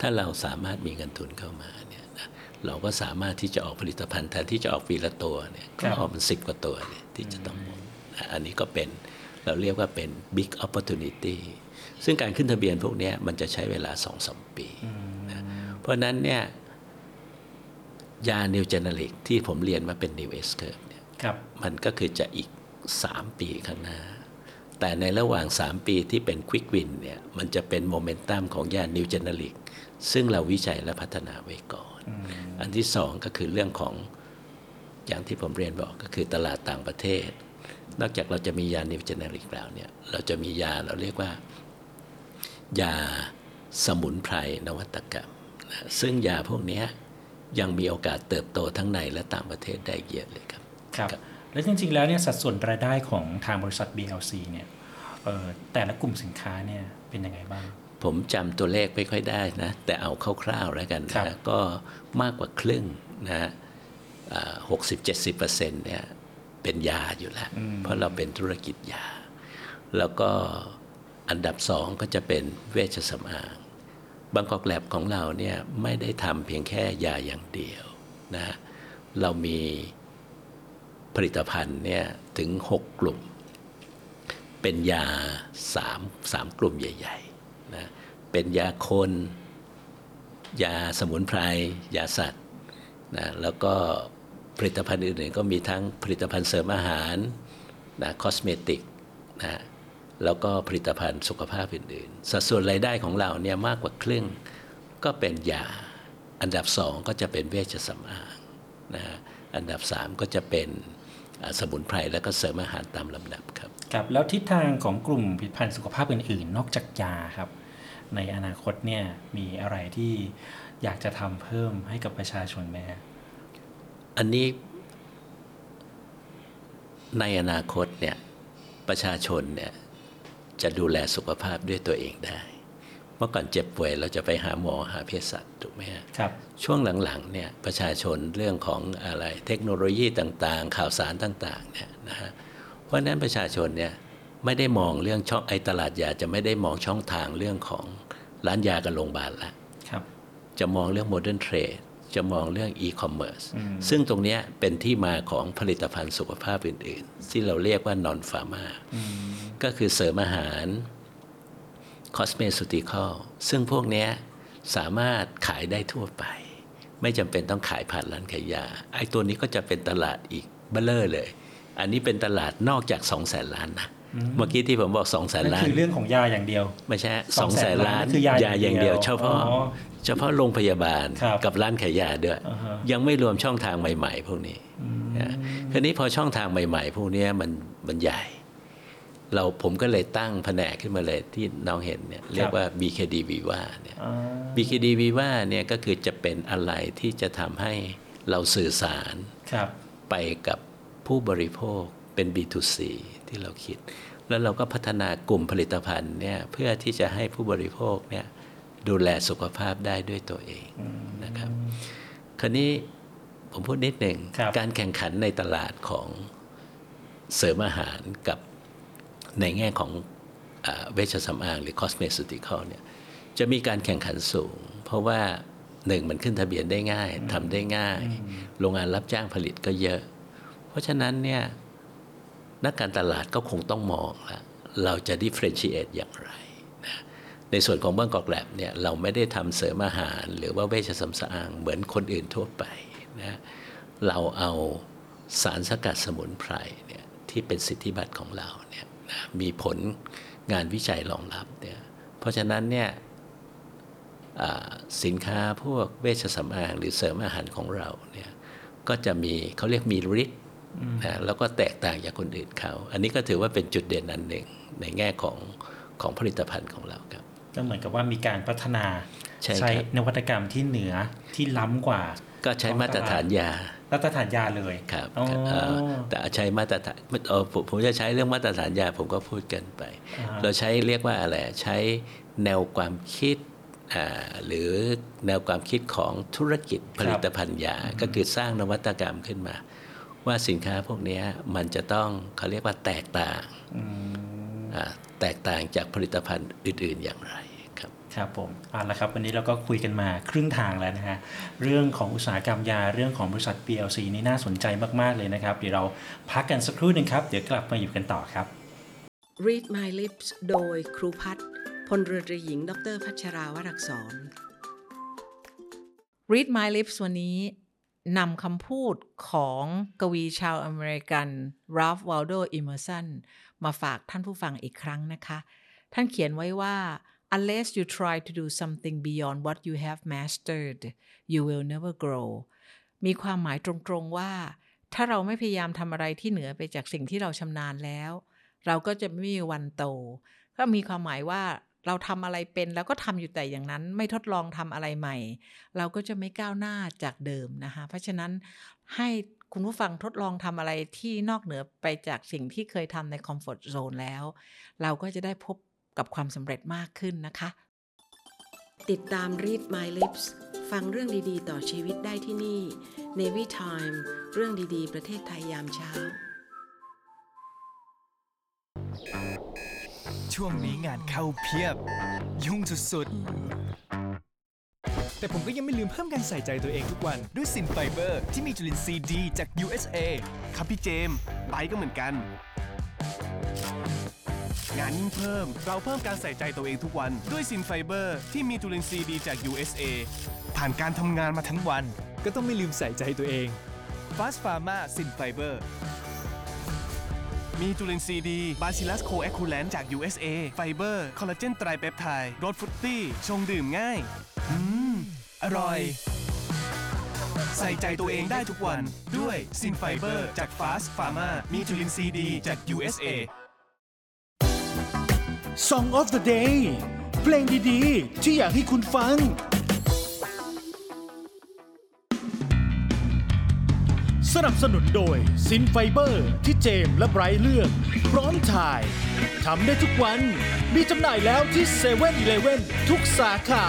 ถ้าเราสามารถมีเงินทุนเข้ามาเนี่ยนะเราก็สามารถที่จะออกผลิตภัณฑ์แทนที่จะออกปีละตัวเนี่ยก็ออกเป็นสิบกว่าตัวเนี่ยที่จะต้องหมดนะอันนี้ก็เป็นเราเรียกว่าเป็น big opportunity ซึ่งการขึ้นทะเบียนพวกเนี้ยมันจะใช้เวลาสองสามปีนะเพราะฉะนั้นเนี่ยยา New Generic ที่ผมเรียนมาเป็น New S Curve เนี่ยครับมันก็คือจะอีก 3 ปีข้างหน้า แต่ในระหว่าง 3 ปีที่เป็น Quick Win เนี่ยมันจะเป็นโมเมนตัมของยา New Generic ซึ่งเราวิจัยและพัฒนาไว้ก่อน อันที่สองก็คือเรื่องของอย่างที่ผมเรียนบอกก็คือตลาดต่างประเทศ นอกจากเราจะมียา New Generic แล้วเนี่ยเราจะมียาเราเรียกว่า ยาสมุนไพรนวัตกรรมนะซึ่งยาพวกเนี้ยยังมีโอกาสเติบโตทั้งในและต่างประเทศได้เยอะเลยครับครับแล้วจริงๆแล้วเนี่ยสัดส่วนรายได้ของทางบริษัท BLC เนี่ยเอ่อแต่ละกลุ่มสินค้าเนี่ยเป็นยังไงบ้าง ผมจำตัวเลขไม่ค่อยได้นะ แต่เอาคร่าวๆแล้วกันครันะบก็มากกว่าครึ่งนะฮะหกสิบเจ็ดสิบเปอร์เซ็นต์เนี่ยเป็นยาอยู่แล้ว เพราะเราเป็นธุรกิจยา แล้วก็อันดับสองก็จะเป็นเวชสำอางบางกอกแลบของเราเนี่ยไม่ได้ทำเพียงแค่ยาอย่างเดียวนะเรามีผลิตภัณฑ์เนี่ยถึง 6 กลุ่ม เป็นยาสามสามกลุ่มใหญ่ ๆ นะเป็นยาคนยาสมุนไพรยาสัตว์นะแล้วก็ผลิตภัณฑ์อื่นๆก็มีทั้งผลิตภัณฑ์เสริมอาหารนะคอสเมติกนะแล้วก็ผลิตภัณฑ์สุขภาพอื่นๆ สัดส่วนรายได้ของเราเนี่ยมากกว่าครึ่งก็เป็นยา อันดับสองก็จะเป็นเวชสำอางนะฮะอันดับสามก็จะเป็นสมุนไพรแล้วก็เสริมอาหารตามลำดับครับ ครับแล้วทิศทางของกลุ่มผลิตภัณฑ์สุขภาพอื่นๆ นอกจากยาครับ ในอนาคตเนี่ยมีอะไรที่อยากจะทำเพิ่มให้กับประชาชนไหมฮะอันนี้ในอนาคตเนี่ยประชาชนเนี่ยจะดูแลสุขภาพด้วยตัวเองได้ เมื่อก่อนเจ็บป่วยเราจะไปหาหมอหาเภสัชถูกไหมฮะครับ ช่วงหลังๆเนี่ยประชาชนเรื่องของอะไรเทคโนโลยีต่างๆ ข่าวสารต่างๆเนี่ยนะฮะ เพราะฉะนั้นประชาชนเนี่ยไม่ได้มองเรื่องช่องไอตลาดยาจะไม่ได้มองช่องทางเรื่องของร้านยากับโรงพยาบาลละครับจะมองเรื่อง modern trade จะมองเรื่องอีคอมเมิร์ซซึ่งตรงเนี้ยเป็นที่มาของผลิตภัณฑ์สุขภาพอื่น ๆ ที่เราเรียกว่า non-pharma ก็คือเสริมอาหาร cosmeceutical ซึ่งพวกเนี้ยสามารถขายได้ทั่วไป ไม่จำเป็นต้องขายผ่านร้านขายยาไอ้ตัวนี้ก็จะเป็นตลาดอีก layer เลย อันนี้เป็นตลาดนอกจาก2 0 0แสนล้านนะเมื่อกี้ที่ผมบอก2 0 0แสนนั่นล้านคือเรื่องของยาอย่างเดียว ไม่ใช่สสอองงแสแสนนล้าล้านนคือยาาอย่างเดียวอย่างเดียว เฉพาะอ๋อเฉพาะโรงพยาบาลครับกับร้านขายยาด้วยอ่าฮะยังไม่รวมช่องทางใหม่ ๆ พวกนี้นะทีนี้พอช่องทางใหม่ ๆ พวกเนี้ยมันมันใหญ่ เราผมก็เลยตั้งแผนกขึ้นมาเลยที่น้องเห็นเนี่ยเรียกว่า BKD Viva เนี่ยอ่า BKD Viva เนี่ยก็คือจะเป็นอะไรที่จะทำให้เราสื่อสารครับไปกับ ผู้บริโภคเป็น B2C ที่เราคิด แล้วเราก็พัฒนากลุ่มผลิตภัณฑ์เนี่ยเพื่อที่จะให้ผู้บริโภคเนี่ยดูแลสุขภาพได้ด้วยตัวเองนะครับ คราวนี้ผมพูดนิดหนึ่งครับการแข่งขันในตลาดของเสริมอาหารกับในแง่ของอ่าเวชสำอางหรือ cosmeceutical เนี่ยจะมีการแข่งขันสูง เพราะว่าหนึ่งมันขึ้นทะเบียนได้ง่ายทำได้ง่าย โรงงานรับจ้างผลิตก็เยอะเพ ราะฉะนั้นเนี่ยนักการตลาดก็คงต้องมองละเราจะ differentiate อย่างไรนะในส่วนของบ้างกอกแลบเนี่ยเราไม่ได้ทำเสริมอาหาร หรือว่าเวชสำอาง เหมือนคนอื่นทั่วไปนะเราเอาสารสกัดสมุนไพรเนี่ยที่เป็นสิทธิบัตรของเราเนี่ยนะมีผลงานวิจัยรองรับเนี่ยเพราะฉะนั้นเนี่ยสินค้าพวกเวชสำอางหรือเสริมอาหารของเราเนี่ยก็จะมีเขาเรียกมีฤทธิ์ นะแล้วก็แตกต่างจากคนอื่นเขา อันนี้ก็ถือว่าเป็นจุดเด่นอันหนึ่งในแง่ของของผลิตภัณฑ์ของเราครับ ก็เหมือนกับว่ามีการพัฒนาใช่ครับนวัตกรรมที่เหนือที่ล้ำกว่า ก็ใช้มาตรฐานยามาตรฐานยาเลยครับอ๋อเอ่อแต่ใช้มาตรฐานเอ่อผมผมจะใช้เรื่องมาตรฐานยาผมก็พูดเกันไปอ่าฮะเราใช้เรียกว่าอะไรใช้แนวความคิดอ่าหรือแนวความคิดของธุรกิจผลิตภัณฑ์ยาก็คือสร้างนวัตกรรมขึ้นมา ว่าสินค้าพวกเนี้ยมันจะต้องเขาเรียกว่าแตกต่างอ่าแตกต่างจากผลิตภัณฑ์อื่น ๆอย่างไรครับครับผมเอาละครับ วันนี้เราก็คุยกันมาครึ่งทางแล้วนะฮะเรื่องของอุตสาหกรรมยาเรื่องของบริษัท PLC นี่น่าสนใจมาก ๆ เลยนะครับ เดี๋ยวเราพักกันสักครู่หนึ่งครับ เดี๋ยวกลับมาอยู่กันต่อครับ Read My Lips โดยครูพัฒน์พลเรือตรีหญิง ดรพัชราวรักษร Read My Lips วันนี้ นำคำพูดของกวีชาวอเมริกันร a ฟ w ว l โดอิมเมอร์สันมาฝากท่านผู้ฟังอีกครั้งนะคะ ท่านเขียนไว้ว่า unless you try to do something beyond what you have mastered you will never grow มีความหมายตรงๆว่า ถ้าเราไม่พยายามทำอะไรที่เหนือไปจากสิ่งที่เราชำนาญแล้ว เราก็จะไม่มีวันโต ก็มีความหมายว่า เราทำอะไรเป็นแล้วก็ทำอยู่แต่อย่างนั้น ไม่ทดลองทำอะไรใหม่ เราก็จะไม่ก้าวหน้าจากเดิมนะคะ เพราะฉะนั้นให้คุณผู้ฟังทดลองทำอะไรที่นอกเหนือไปจากสิ่งที่เคยทำในคอมฟอร์ z โซนแล้ว เราก็จะได้พบกับความสำเร็จมากขึ้นนะคะ ติดตาม Read My Lips ฟังเรื่องดีๆ ต่อชีวิตได้ที่นี่ Navy Time เรื่องดีๆ ประเทศไทยยามเช้า ช่วงนี้งานเข้าเพียบ ยุ่งสุดๆ แต่ผมก็ยังไม่ลืมเพิ่มการใส่ใจตัวเองทุกวัน ด้วยซินไฟเบอร์ ที่มีจุลินทรีย์ดีจาก USA ครับพี่เจมส์ไปก็เหมือนกัน งานยิ่งเพิ่ม เราเพิ่มการใส่ใจตัวเองทุกวัน ด้วยซินไฟเบอร์ ที่มีจุลินทรีย์ดีจาก USA ผ่านการทำงานมาทั้งวัน ก็ต้องไม่ลืมใส่ใจตัวเอง Fast Pharma ซินไฟเบอร์ มีจุลินทรีย์ดี Bacillus coagulans จาก USA ไฟเบอร์ คอลลาเจนไตรเปปไทด์รส fruity ชงดื่มง่าย อืม อร่อย ใส่ใจตัวเองได้ทุกวัน ด้วยซินไฟเบอร์จาก Fast Pharma มีจุลินทรีย์ดีจาก USA Song of the Day เพลงดีๆ ที่อยากให้คุณฟัง สนับสนุนโดยซินไฟเบอร์ที่เจมและไบรท์เลือก พร้อมถ่ายทำได้ทุกวัน มีจำหน่ายแล้วที่เซเว่นอีเลเวนทุกสาขา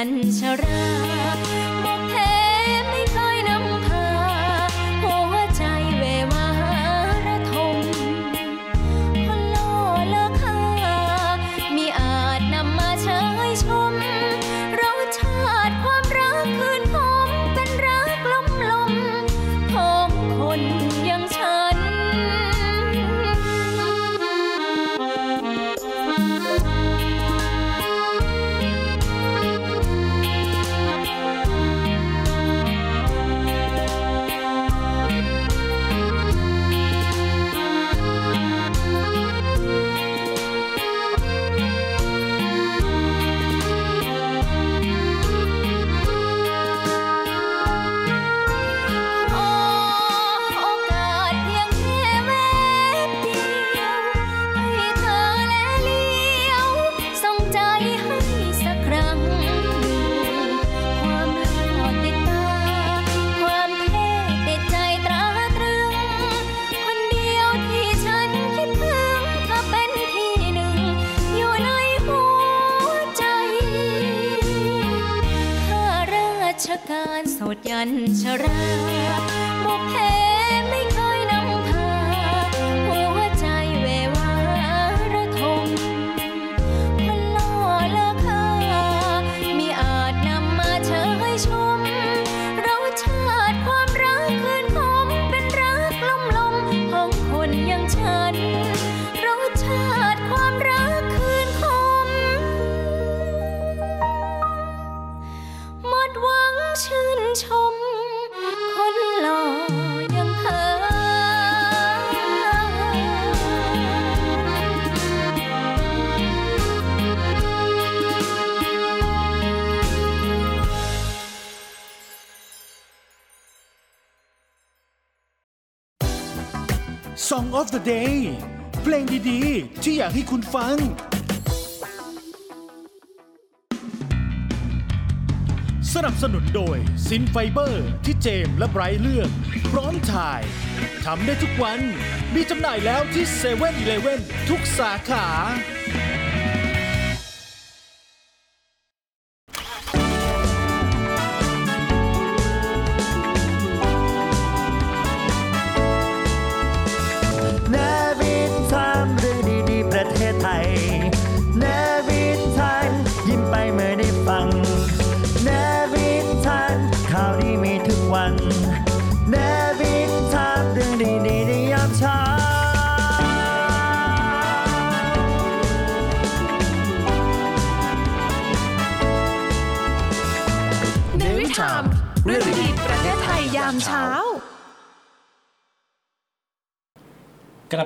ันชรา ที่อยากให้คุณฟัง สนับสนุนโดยซินไฟเบอร์ที่เจมและไบรท์เลือก พร้อมถ่ายทำได้ทุกวัน มีจำหน่ายแล้วที่เซเว่นอีเลเว่นทุกสาขา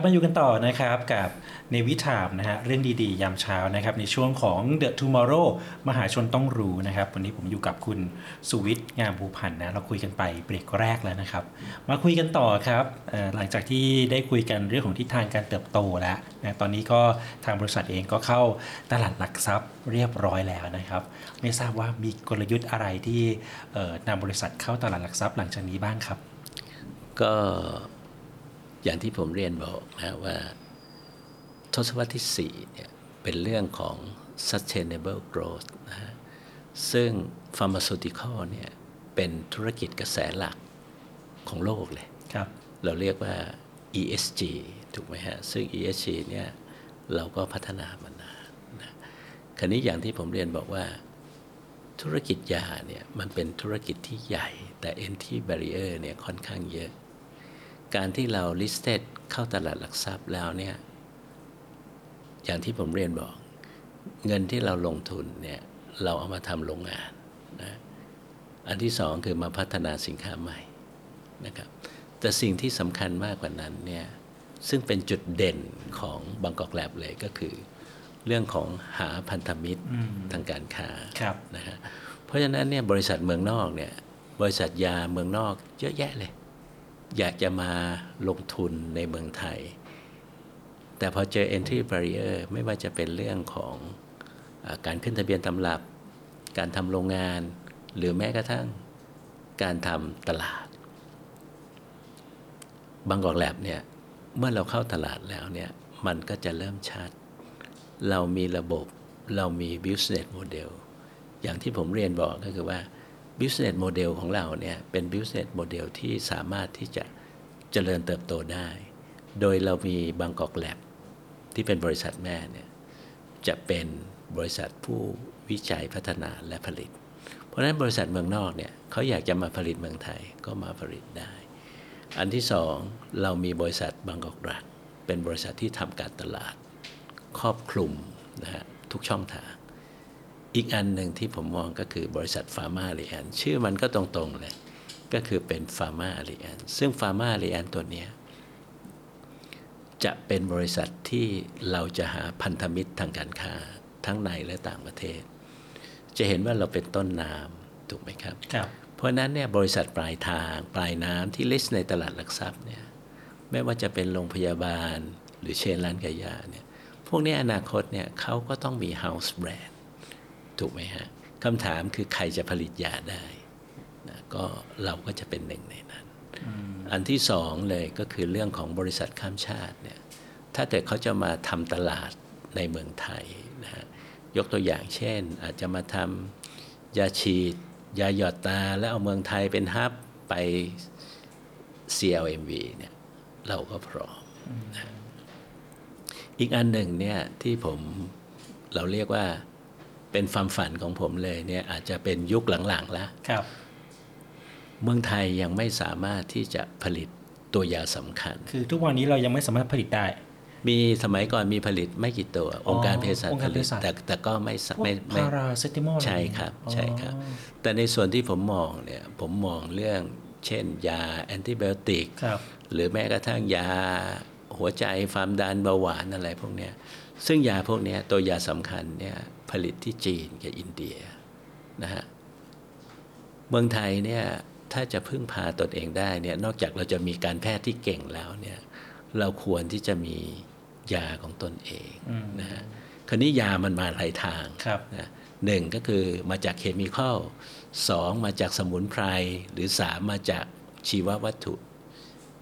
มาอยู่กันต่อนะครับกับเนวิทามนะฮะเรื่องดีๆ ยามเช้านะครับในช่วงของ The Tomorrow มหาชนต้องรู้นะครับ วันนี้ผมอยู่กับคุณสุวิทย์งามภูพันธ์นะเราคุยกันไปเบรกแรกแล้วนะครับ มาคุยกันต่อครับหลังจากที่ได้คุยกันเรื่องของทิศทางการเติบโตแล้วนะตอนนี้ก็ทางบริษัทเองก็เข้าตลาดหลักทรัพย์เรียบร้อยแล้วนะครับ ไม่ทราบว่ามีกลยุทธ์อะไรที่นำบริษัทเข้าตลาดหลักทรัพย์หลังจากนี้บ้างครับ ก็ อย่างที่ผมเรียนบอกนะว่าทศวรรษที่4เนี่ยเป็นเรื่องของ sustainable growth นะฮะซึ่ง pharmaceutical เนี่ยเป็นธุรกิจกระแสหลักของโลกเลยครับเราเรียกว่า ESG ถูกไหมฮะ ซึ่ง ESG เนี่ยเราก็พัฒนามานานนะคราวนี้อย่างที่ผมเรียนบอกว่าธุรกิจยาเนี่ยมันเป็นธุรกิจที่ใหญ่ แต่ entry barrier เนี่ยค่อนข้างเยอะ การที่เรา listed เข้าตลาดหลักทรัพย์แล้วเนี่ยอย่างที่ผมเรียนบอก เงินที่เราลงทุนเนี่ยเราเอามาทำโรงงานนะอันที่สองคือมาพัฒนาสินค้าใหม่นะครับแต่สิ่งที่สำคัญมากกว่านั้นเนี่ยซึ่งเป็นจุดเด่นของบางกอกแลบเลยก็คือ เรื่องของหาพันธมิตรทางการค้าครับนะฮะเพราะฉะนั้นเนี่ยบริษัทเมืองนอกเนี่ยบริษัทยาเมืองนอกเยอะแยะเลย อยากจะมาลงทุนในเมืองไทย แต่พอเจอ entry barrier ไม่ว่าจะเป็นเรื่องของอการขึ้นทะเบียนตำรับ การทำโรงงาน หรือแม้กระทั่งการทำตลาด บางกอกแลบเนี่ย เมื่อเราเข้าตลาดแล้วเนี่ย มันก็จะเริ่มชัด เรามีระบบ เรามี business model อย่างที่ผมเรียนบอกก็คือว่า business model ของเราเนี่ยเป็น business model ที่สามารถที่จะเจริญเติบโตได้ โดยเรามีบางกอกแลบที่เป็นบริษัทแม่เนี่ยจะเป็นบริษัทผู้วิจัยพัฒนาและผลิต เพราะฉะนั้นบริษัทเมืองนอกเนี่ยเขาอยากจะมาผลิตเมืองไทยก็มาผลิตได้ อันที่สองเรามีบริษัทบางกอกรัฐเป็นบริษัทที่ทำการตลาด ครอบคลุมนะฮะทุกช่องทาง อีกอันหนึ่งที่ผมมองก็คือบริษัทฟาร์มาเรียนชื่อมันก็ตรงๆเลยก็คือเป็นฟาร์มาเรียนซึ่งฟาร์มาเรียนตัวเนี้ยจะเป็นบริษัทที่เราจะหาพันธมิตรทางการค้าทั้งในและต่างประเทศ จะเห็นว่าเราเป็นต้นน้ำถูกไหมครับครับ เพราะฉะนั้นเนี่ยบริษัทปลายทางปลายน้ำที่ลิสต์ในตลาดหลักทรัพย์เนี่ยไม่ว่าจะเป็นโรงพยาบาล หรือเชนร้านขายยาเนี่ยพวกนี้อนาคตเนี่ยเขาก็ต้องมี house brand ถูกไหมฮะคำถามคือใครจะผลิตยาได้นะก็เราก็จะเป็นหนึ่งในนั้น อันที่สองเลยก็คือเรื่องของบริษัทข้ามชาติเนี่ยถ้าเกิดเขาจะมาทำตลาดในเมืองไทยนะฮะยกตัวอย่างเช่น อาจจะมาทำยาฉีด ยาหยอดตา แล้วเอาเมืองไทยเป็นฮับไป CLMV เนี่ยเราก็พร้อมนะอีกอันหนึ่งเนี่ยที่ผมเราเรียกว่า เป็นความฝันของผมเลยเนี่ยอาจจะเป็นยุคหลังๆแล้วครับเมืองไทยยังไม่สามารถที่จะผลิตตัวยาสำคัญ คือทุกวันนี้เรายังไม่สามารถผลิตได้ มีสมัยก่อนมีผลิตไม่กี่ตัว องค์การเภสัชองค์ผการลิเภตสัชแต่แต่ก็ไม่สพวกไม่ไม่พาราเซติมอลใช่ครับใช่ครับ แต่ในส่วนที่ผมมองเนี่ยผมมองเรื่องเช่น ยาแอนติไบโอติกครับหรือแม้กระทั่งยาหัวใจความดันเบาหวานอะไรพวกเนี้ยซึ่งยาพวกเนี้ยตัวยาสำคัญเนี่ยผ ลิตที่จีนกับอินเดียนะฮะเมืองไทยเนี่ยถ้าจะพึ่งพาตนเองได้เนี่ยนอกจากเราจะมีการแพทย์ที่เก่งแล้วเนี่ยเราควรที่จะมียาของตนเองนะฮะคราวนี้ยามันมาหลายทางครับนะหนึ่งก็คือมาจากเคมีคอลสองมาจากสมุนไพร หรือสามมาจากชีววัตถุ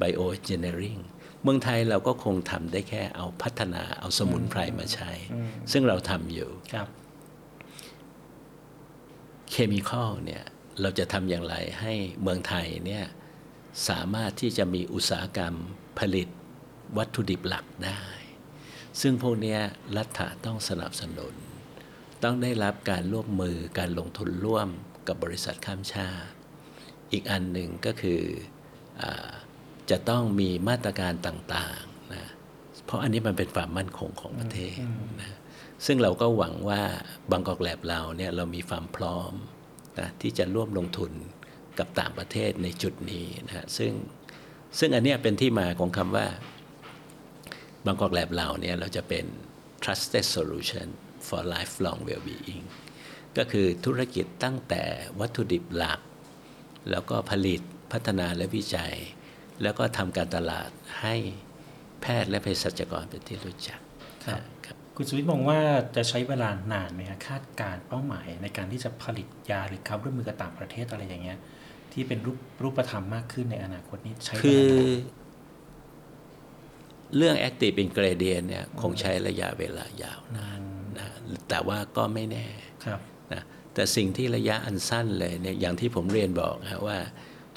bioengineering เมืองไทยเราก็คงทำได้แค่เอาพัฒนาเอาสมุนไพรมาใช้ ซึ่งเราทำอยู่ครับ เคมีคอลเนี่ยเราจะทำอย่างไรให้เมืองไทยเนี่ยสามารถที่จะมีอุตสาหกรรมผลิตวัตถุดิบหลักได้ ซึ่งพวกนี้รัฐะต้องสนับสนุน ต้องได้รับการร่วมมือการลงทุนร่วมกับบริษัทข้ามชาติ อีกอันหนึ่งก็คืออจะต้องมีมาตรการต่างๆนะเพราะอันนี้มันเป็นความมั่นคงของประเทศนะ ซึ่งเราก็หวังว่าบางกอกแลบเราเนี่ยเรามีความพร้อมนะที่จะร่วมลงทุนกับต่างประเทศในจุดนี้นะฮะซึ่งซึ่งอันเนี้ยเป็นที่มาของคำว่าบางกอกแลบเราเนี่ยเราจะเป็น trusted solution for lifelong well-being ก็คือธุรกิจตั้งแต่วัตถุดิบหลัก แล้วก็ผลิตพัฒนาและวิจัย แล้วก็ทำการตลาดให้แพทย์และเภสัชกรเป็นที่รู้จักครับ ครับคุณสุวิทย์มองว่าจะใช้เวลานานไหมครับคาดการณ์เป้าหมายในการที่จะผลิตยาหรือความร่วมมือกับต่างประเทศอะไรอย่างเงี้ย ที่เป็นรูปรูปธรรมมากขึ้นในอนาคตนี้ใช้เวลาคือนานเรื่อง active ingredient เนี่ยคงใช้ระยะเวลายาวนานนะแต่ว่าก็ไม่แน่ครับนะแต่สิ่งที่ระยะอันสั้นเลยเนี่ยอย่างที่ผมเรียนบอกนะว่า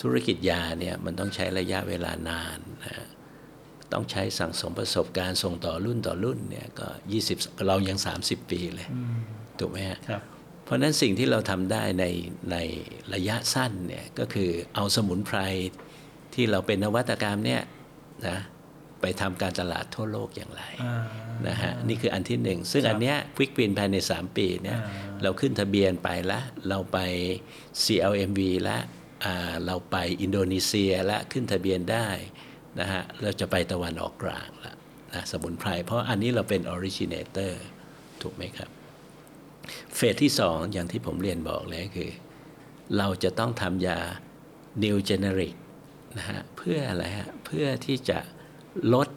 ธุรกิจยาเนี่ยมันต้องใช้ระยะเวลานานนะ ต้องใช้สั่งสมประสบการณ์ส่งต่อรุ่นต่อรุ่นเนี่ยก็ 20 เรายัง 30 ปีเลยถูกไหมฮะครับเพราะฉะนั้นสิ่งที่เราทำได้ในในระยะสั้นเนี่ยก็คือเอาสมุนไพรที่เราเป็นนวัตกรรมเนี่ยนะไปทำการตลาดทั่วโลกอย่างไรอ่านะฮะนี่คืออันที่หนึ่ง ซึ่งครับอันเนี้ยควิกวินภายใน 3 ปีเนี่ยอ่าเราขึ้นทะเบียนไปแล้วเราไป CLMV แล้วอ่าเราไปอินโดนีเซียแล้วขึ้นทะเบียนได้ นะฮะเราจะไปตะวันออกกลางแล้วนะสมุนไพรเพราะอันนี้เราเป็นออริจิน t เตอร์ถูกไหมครับ เฟสที่ 2 อย่างที่ผมเรียนบอกเลยคือ เราจะต้องทำยา New Generic นะฮะเพื่ออะไรฮะเพื่อที่จะลด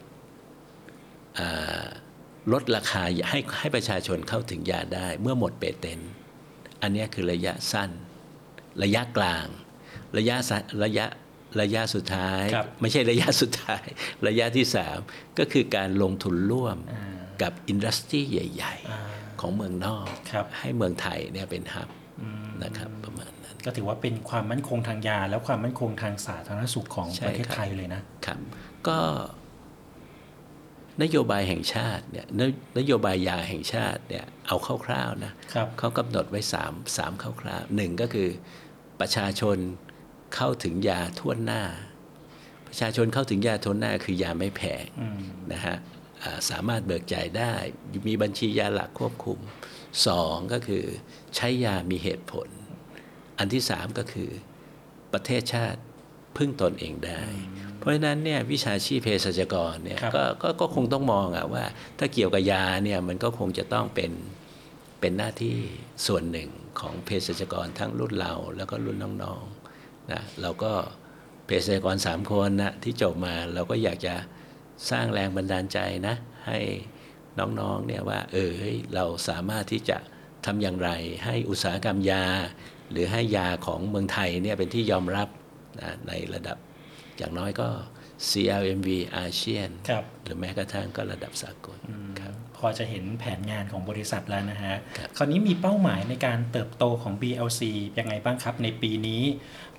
ลดราคาให้ให้ประชาชนเข้าถึงยาได้ เมื่อหมด patentอันนี้คือระยะสั้น ระยะกลาง ระยะระยะ ระยะสุดท้ายครับไม่ใช่ระยะสุดท้าย ระยะที่ 3 ก็คือการลงทุนร่วมกับอินดัสทรีใหญ่ ๆ ของเมืองนอกครับให้เมืองไทยเนี่ยเป็นฮับนะครับประมาณนั้น ก็ถือว่าเป็นความมั่นคงทางยา และความมั่นคงทางสาธารณสุขของใช่ประเทศครับไทยเลยนะครับก็นโยบายแห่งชาติเนี่ยนนโยบายยาแห่งชาติเนี่ยเอาคร่าวๆนะครับเขากำหนดไว้3ามสามคร่าวๆหนึ่งก็คือประชาชน เข้าถึงยาทั่วหน้า ประชาชนเข้าถึงยาทั่วหน้าคือยาไม่แพงนะฮะอ่าสามารถเบิกจ่ายได้ มีบัญชียาหลักควบคุมสองก็คือใช้ยามีเหตุผล อันที่สามก็คือประเทศชาติพึ่งตนเองได้ เพราะฉะนั้นเนี่ยวิชาชีพเภสัชกรเนี่ยครับก็ก็ก็คงต้องมองอะว่า ถ้าเกี่ยวกับยาเนี่ยมันก็คงจะต้องเป็นเป็นหน้าที่ส่วนหนึ่งของเภสัชกรทั้งรุ่นเราแล้วก็รุ่นน้องๆ นะเราก็เภสัชกรสามคนนะที่จบมาเราก็อยากจะสร้างแรงบันดาลใจนะ ให้น้องๆเนี่ยว่าเออเราสามารถที่จะทำอย่างไร ให้อุตสาหกรรมยา หรือให้ยาของเมืองไทยเนี่ยเป็นที่ยอมรับนะในระดับอย่างน้อยก็ CLMV อาเซียนครับหรือแม้กระทั่งก็ระดับสากลครับพอจะเห็นแผนงานของบริษัทแล้วนะฮะครับคราวนี้มีเป้าหมายในการเติบโตของ BLC ยังไงบ้างครับในปีนี้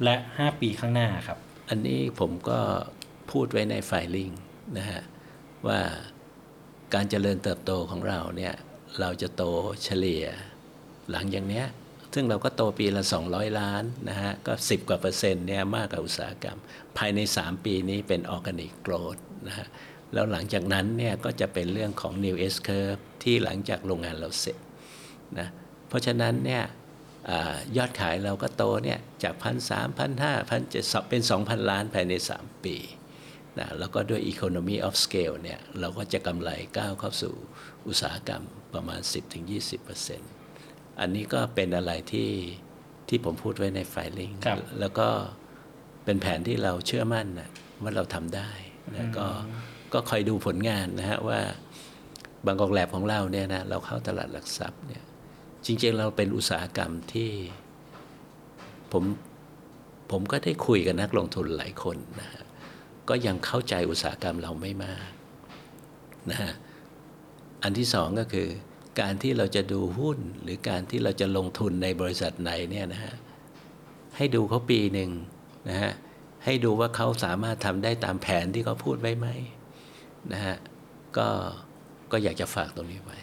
และ 5 ปีข้างหน้าครับ อันนี้ผมก็พูดไว้ในไฟลิงนะฮะว่าการเจริญเติบโตของเราเนี่ยเราจะโตเฉลี่ย หลังอย่างเนี้ย ซึ่งเราก็โตปีละ 200 ล้านนะฮะก็ 10 กว่าเปอร์เซ็นต์เนี่ยมากกว่าอุตสาหกรรม ภายใน 3 ปีนี้เป็น organic growth นะฮะแล้วหลังจากนั้นเนี่ยก็จะเป็นเรื่องของ New S Curve ที่หลังจากโรงงานเราเสร็จนะเพราะฉะนั้นเนี่ยอยอดขายเราก็โตเนี่ยจากพันสามพันห้าพันเจ็ดเป็น 2,000 ล้านภายใน 3 ปีนะแล้วก็ด้วย Economy of Scale เนี่ยเราก็จะกำไรก้าวเข้าสู่อุตสาหกรรมประมาณ 10-20% อันนี้ก็เป็นอะไรที่ที่ผมพูดไว้ในไฟลิงครับแล้วก็เป็นแผนที่เราเชื่อมั่นนะว่าเราทำได้นะก็ก็คอยดูผลงานนะฮะว่าบางกอกแลบของเราเนี่ยนะเราเข้าตลาดหลักทรัพย์เนี่ยจริงๆเราเป็นอุตสาหกรรมที่ผมผมก็ได้คุยกับนักลงทุนหลายคนนะฮะก็ยังเข้าใจอุตสาหกรรมเราไม่มากนะฮะอันที่สองก็คือ การที่เราจะดูหุ้นหรือการที่เราจะลงทุนในบริษัทไหนเนี่ยนะฮะให้ดูเขาปีหนึ่งนะฮะให้ดูว่าเขาสามารถทำได้ตามแผนที่เขาพูดไว้ไหมนะฮะก็ก็อยากจะฝากตรงนี้ไว้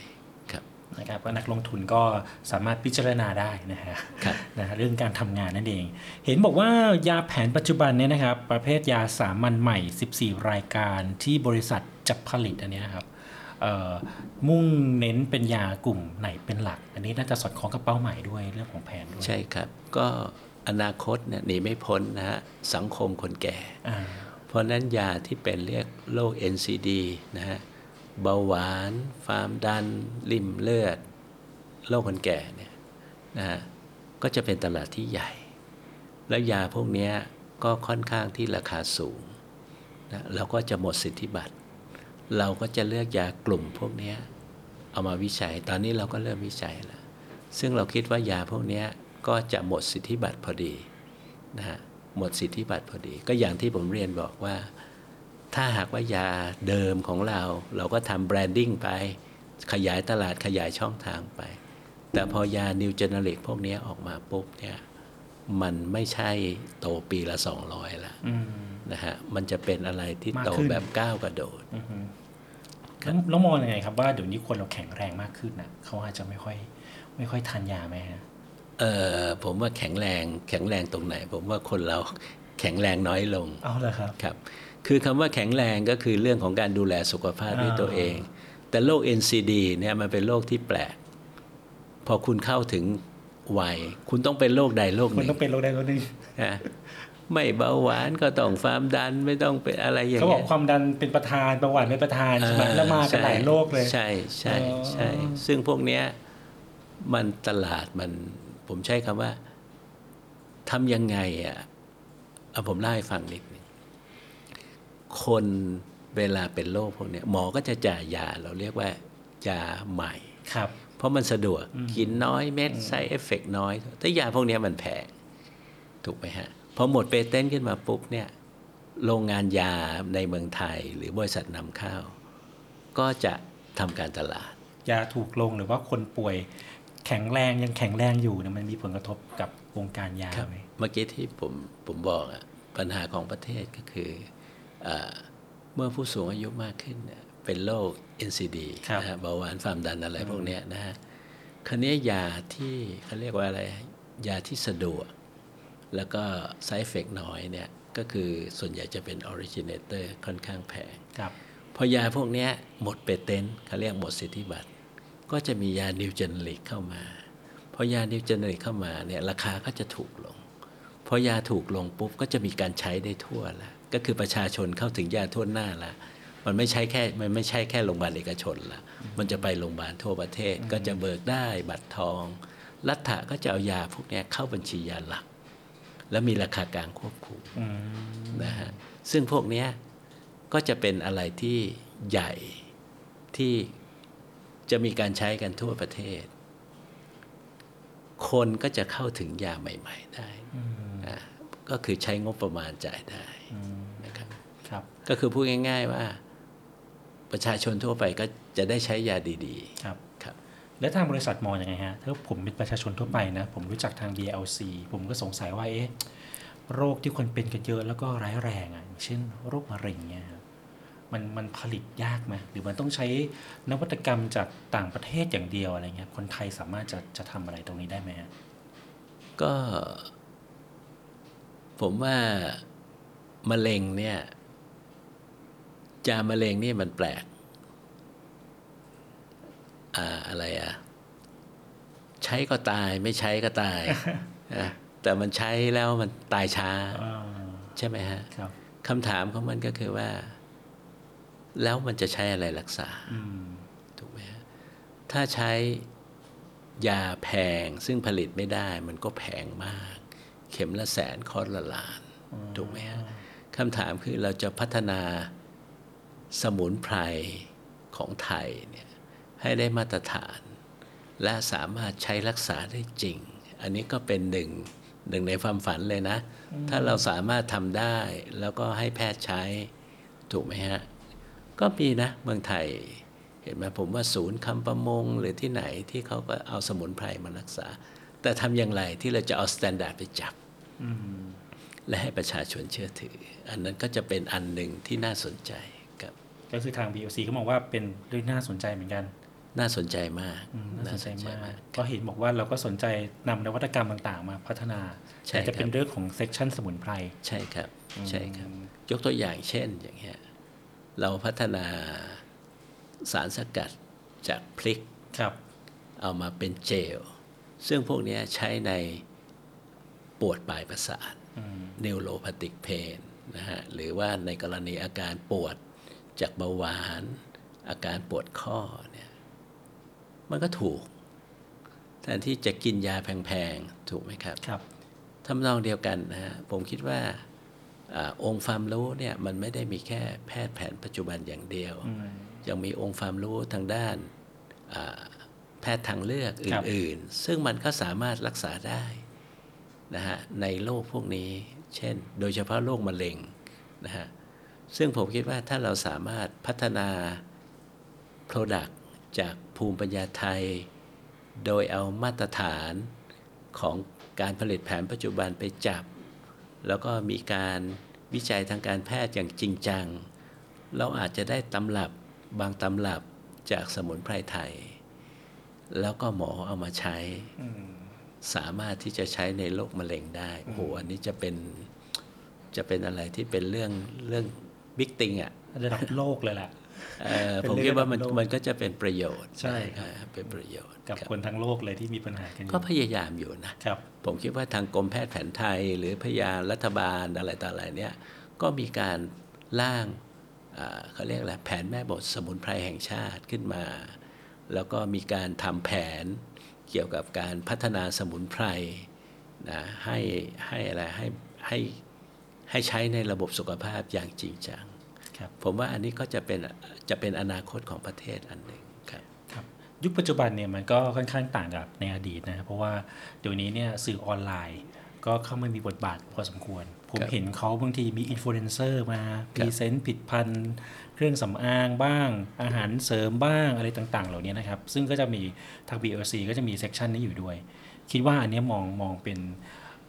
ครับนะครับก็นักลงทุนก็สามารถพิจารณาได้นะฮะครับนะฮะเรื่องการทำงานนั่นเอง เห็นบอกว่ายาแผนปัจจุบันเนี่ยนะครับ ประเภทยาสามัญใหม่ 14 รายการที่บริษัทจะผลิตอันเนี้ยครับเอ่อ มุ่งเน้นเป็นยากลุ่มไหนเป็นหลัก อันนี้น่าจะสอดคล้องกับเป้าหมายด้วยเรื่องของแผนด้วยใช่ครับ ก็อนาคตเนี่ยหนีไม่พ้นนะฮะสังคมคนแก่อ่าเพราะฉะนั้นยาที่เป็นเรียกโรค NCD นะฮะเบาหวานความดัน ลิ่มเลือดโรคคนแก่เนี่ยนะฮะก็จะเป็นตลาดที่ใหญ่ แล้วยาพวกเนี้ยก็ค่อนข้างที่ราคาสูงนะแล้วก็จะหมดสิทธิบัตร เราก็จะเลือกยากลุ่มพวกเนี้ยเอามาวิจัย ตอนนี้เราก็เริ่มวิจัยแล้ว ซึ่งเราคิดว่ายาพวกเนี้ยก็จะหมดสิทธิบัตรพอดีนะฮะ หมดสิทธิบัตรพอดี ก็อย่างที่ผมเรียนบอกว่า ถ้าหากว่ายาเดิมของเรา เราก็ทำแบรนดิ้งไป ขยายตลาดขยายช่องทางไป แต่พอยา New Generic พวกนี้ออกมาปุ๊บเนี่ยมันไม่ใช่โตปีละ 200ละอืมนะฮะ มันจะเป็นอะไรที่มากโตขึ้นแบบก้าวกระโดดอือฮึ แล้วแล้วมองยังไงครับว่าเดี๋ยวนี้คนเราแข็งแรงมากขึ้นนะเขาอาจจะไม่ค่อยไม่ค่อยทานยาไหมฮะเออผมว่าแข็งแรงแข็งแรงตรงไหน ผมว่าคนเราแข็งแรงน้อยลงเอาเลยครับครับ คือคำว่าแข็งแรงก็คือเรื่องของการดูแลสุขภาพด้วยอ่าตัวเอง แต่โรค NCD เนี่ยมันเป็นโรคที่แปลก พอคุณเข้าถึงวัยคุณต้องเป็นโรคใดโรคหมันนึ่งต้องเป็นโรคใดโรคหนึ่งนะ ไม่เบาหวานก็ต้องความดันไม่ต้องเป็นอะไรอย่างเขาบอเงี้กยความดันเป็นประธานประวัติไม่ประธานใช่ไหมอ่แล้วมากันหลายโรคเลย ใช่ใช่ใช่อ๋อซึ่งพวกเนี้ยมันตลาดมันผมใช้คำว่าทำยังไงอะเอาผมเล่าให้ฟังนิดนึงคนเวลาเป็นโรคพวกเนี้ยหมอก็จะจ่ายยาเราเรียกว่ายาใหม่ครับเพราะมันสะดวกกินน้อยเม็ด side effect น้อยแต่ยาพวกเนี้ยมันแพงถูกไหมฮะ พอหมด patent ขึ้นมาปุ๊บเนี่ยโรงงานยาในเมืองไทย หรือบริษัทนำเข้า ก็จะทำการตลาด ยาถูกลงหรือว่าคนป่วยแข็งแรงยังแข็งแรงอยู่เนี่ยมันมีผลกระทบกับวงการยาไหมเมื่อกี้ที่ผมผมบอกอะปัญหาของประเทศก็คืออาเมื่อผู้สูงอายุมากขึ้นเนี่ยเป็นโรค NCD ครับนะฮะเบาหวานความดันอะไรพวกเนี้ยนะฮะคันนี้ยาที่เขาเรียกว่าอะไร ยาที่สะดวก แล้วก็ side effect น้อยเนี่ยก็คือส่วนใหญ่จะเป็น originator ค่อนข้างแพงครับพอยาพวกเนี้ยหมด patent เขาเรียกหมดสิทธิบัตร ก็จะมียา new generic เข้ามา พอยานิวเจเนริกเข้ามาเนี่ยราคาก็จะถูกลง พอยาถูกลงปุ๊บก็จะมีการใช้ได้ทั่วแล้วก็คือประชาชนเข้าถึงยาทั่วหน้าละมันไม่ใช่แค่มันไม่ใช่แค่โรงพยาบาลเอกชนละมันจะไปโรงพยาบาลทั่วประเทศก็จะเบิกได้บัตรทอง รัฐะก็จะเอายาพวกเนี้ยเข้าบัญชียาหลัก แล้วมีราคากลางควบคุมอืมนะฮะซึ่งพวกเนี้ยก็จะเป็นอะไรที่ใหญ่ที่จะมีการใช้กันทั่วประเทศ คนก็จะเข้าถึงยาใหม่ ๆ ได้นะก็คือใช้งบประมาณจ่ายได้นะครับครับ ก็คือพูดง่าย ๆว่าประชาชนทั่วไปก็จะได้ใช้ยาดีครับๆครับ แล้วทางบริษัทมองยังไงฮะถ้าผมเป็นประชาชนทั่วไปนะ ผมรู้จักทาง BLC ผมก็สงสัยว่าเอ๊ะโรคที่คนเป็นกันเยอะแล้วก็ร้ายแรงอะอย่างเช่นโรคมะเร็งเนี่ยมันมันผลิตยากไหมหรือมันต้องใช้นวัตกรรมจากต่างประเทศอย่างเดียวอะไรเงี้ยคนไทยสามารถจะจะทำอะไรตรงนี้ได้ไหมฮะก็ ผมว่ามะเร็งเนี่ย จามะเร็งนี่มันแปลก อ่าอะไรอะใช้ก็ตายไม่ใช้ก็ตายนะแต่มันใช้แล้วมันตายช้าอ่าใช่ไหมฮะครับคำถามของมันก็คือว่า แล้วมันจะใช้อะไรรักษาอืมถูกไหมฮะถ้าใช้ยาแพงซึ่งผลิตไม่ได้ มันก็แพงมาก เข็มละแสนคอร์สละล้านถูกไหมฮะคำถามคือเราจะพัฒนาสมุนไพรของไทยเนี่ย ให้ได้มาตรฐาน และสามารถใช้รักษาได้จริง อันนี้ก็เป็นหนึ่งหนึ่งในความฝันเลยนะ ถ้าเราสามารถทำได้แล้วก็ให้แพทย์ใช้ถูกไหมฮะ ก็มีนะเมืองไทย เห็นไหมผมว่าศูนย์คำประมงหรือที่ไหนที่เขาก็เอาสมุนไพรมารักษา แต่ทำอย่างไรที่เราจะเอา standard ไปจับอืมและให้ประชาชนเชื่อถือ อันนั้นก็จะเป็นอันหนึ่งที่น่าสนใจครับก็คือทาง BLC ก็มองว่าเป็นเรื่องน่าสนใจเหมือนกัน น่าสนใจมากอืมน่าสนใจมากกก็เห็นบอกว่าเราก็สนใจนำนวัตกรรมต่างๆ มาพัฒนาใช่แต่จะเป็นครับเรื่องของเซกชันสมุนไพรใช่ครับใช่ครับอืมยกตัวอย่างเช่นอย่างเงี้ยเราพัฒนาสารสกัดจากพริกครับ เอามาเป็นเจล ซึ่งพวกเนี้ยใช้ในปวดปลายประสาทอืม neuropathic pain นะฮะหรือว่าในกรณีอาการปวดจากเบาหวาน อาการปวดข้อเนี่ย มันก็ถูก แทนที่จะกินยาแพงๆ ถูกไหมครับครับทำนองเดียวกันนะฮะผมคิดว่าอาองค์ความรู้เนี่ยมันไม่ได้มีแค่แพทย์แผนปัจจุบันอย่างเดียวอืมยังมีองค์ความรู้ทางด้านอ่าแพทย์ทางเลือกอครับื่นๆ ซึ่งมันก็สามารถรักษาได้นะฮะในโรคพวกนี้ เช่น โดยเฉพาะโรคมะเร็งนะฮะซึ่งผมคิดว่าถ้าเราสามารถพัฒนา Product จากภูมิปัญญาไทย โดยเอามาตรฐานของการผลิตแผนปัจจุบันไปจับ แล้วก็มีการวิจัยทางการแพทย์อย่างจริงจัง เราอาจจะได้ตำรับบางตำรับจากสมุนไพรไทย แล้วก็หมอเอามาใช้ สามารถที่จะใช้ในโรคมะเร็งได้โอ้โหอันนี้จะเป็นจะเป็นอะไรที่เป็นเรื่องเรื่องบิ๊กติงอะระดับโลกเลยแหละ ผมเรื่องคิดว่ามันระดับโลกมันก็จะเป็นประโยชน์ใช่ครับอ่าเป็นประโยชน์กับรับคนทั้งโลกเลยที่มีปัญหากันอยู่ก็พยายามอยู่นะครับผมคิดว่าทางกรมแพทย์แผนไทย หรือพยารัฐบาลอะไรต่ออะไรเนี่ยก็มีการร่างอ่าเขาเรียกอะไรแผนแม่บทสมุนไพรแห่งชาติขึ้นมา แล้วก็มีการทำแผนเกี่ยวกับการพัฒนาสมุนไพรนะให้ให้อะไรให้ให้ให้ใช้ในระบบสุขภาพอย่างจริงจัง ครับผมว่าอันนี้ก็จะเป็นจะเป็นอนาคตของประเทศอันหนึ่งครับครับ ยุคปัจจุบันเนี่ยมันก็ค่อนข้างต่างกับในอดีตนะครับเพราะว่าเดี๋ยวนี้เนี่ยสื่อออนไลน์ ก็เข้ามามีบทบาทพอสมควร ผมครับเห็นเขาบางทีมีอินฟลูเอนเซอร์มาพครับรีเซนต์ผิดพันธุ์เครื่องสำอางบ้าง อาหารเสริมบ้างอะไรต่าง ๆ เหล่านี้นะครับ ซึ่งก็จะมีทาง BLC ก็จะมีเซกชันนี้อยู่ด้วย คิดว่าอันเนี้ยมองมองเป็น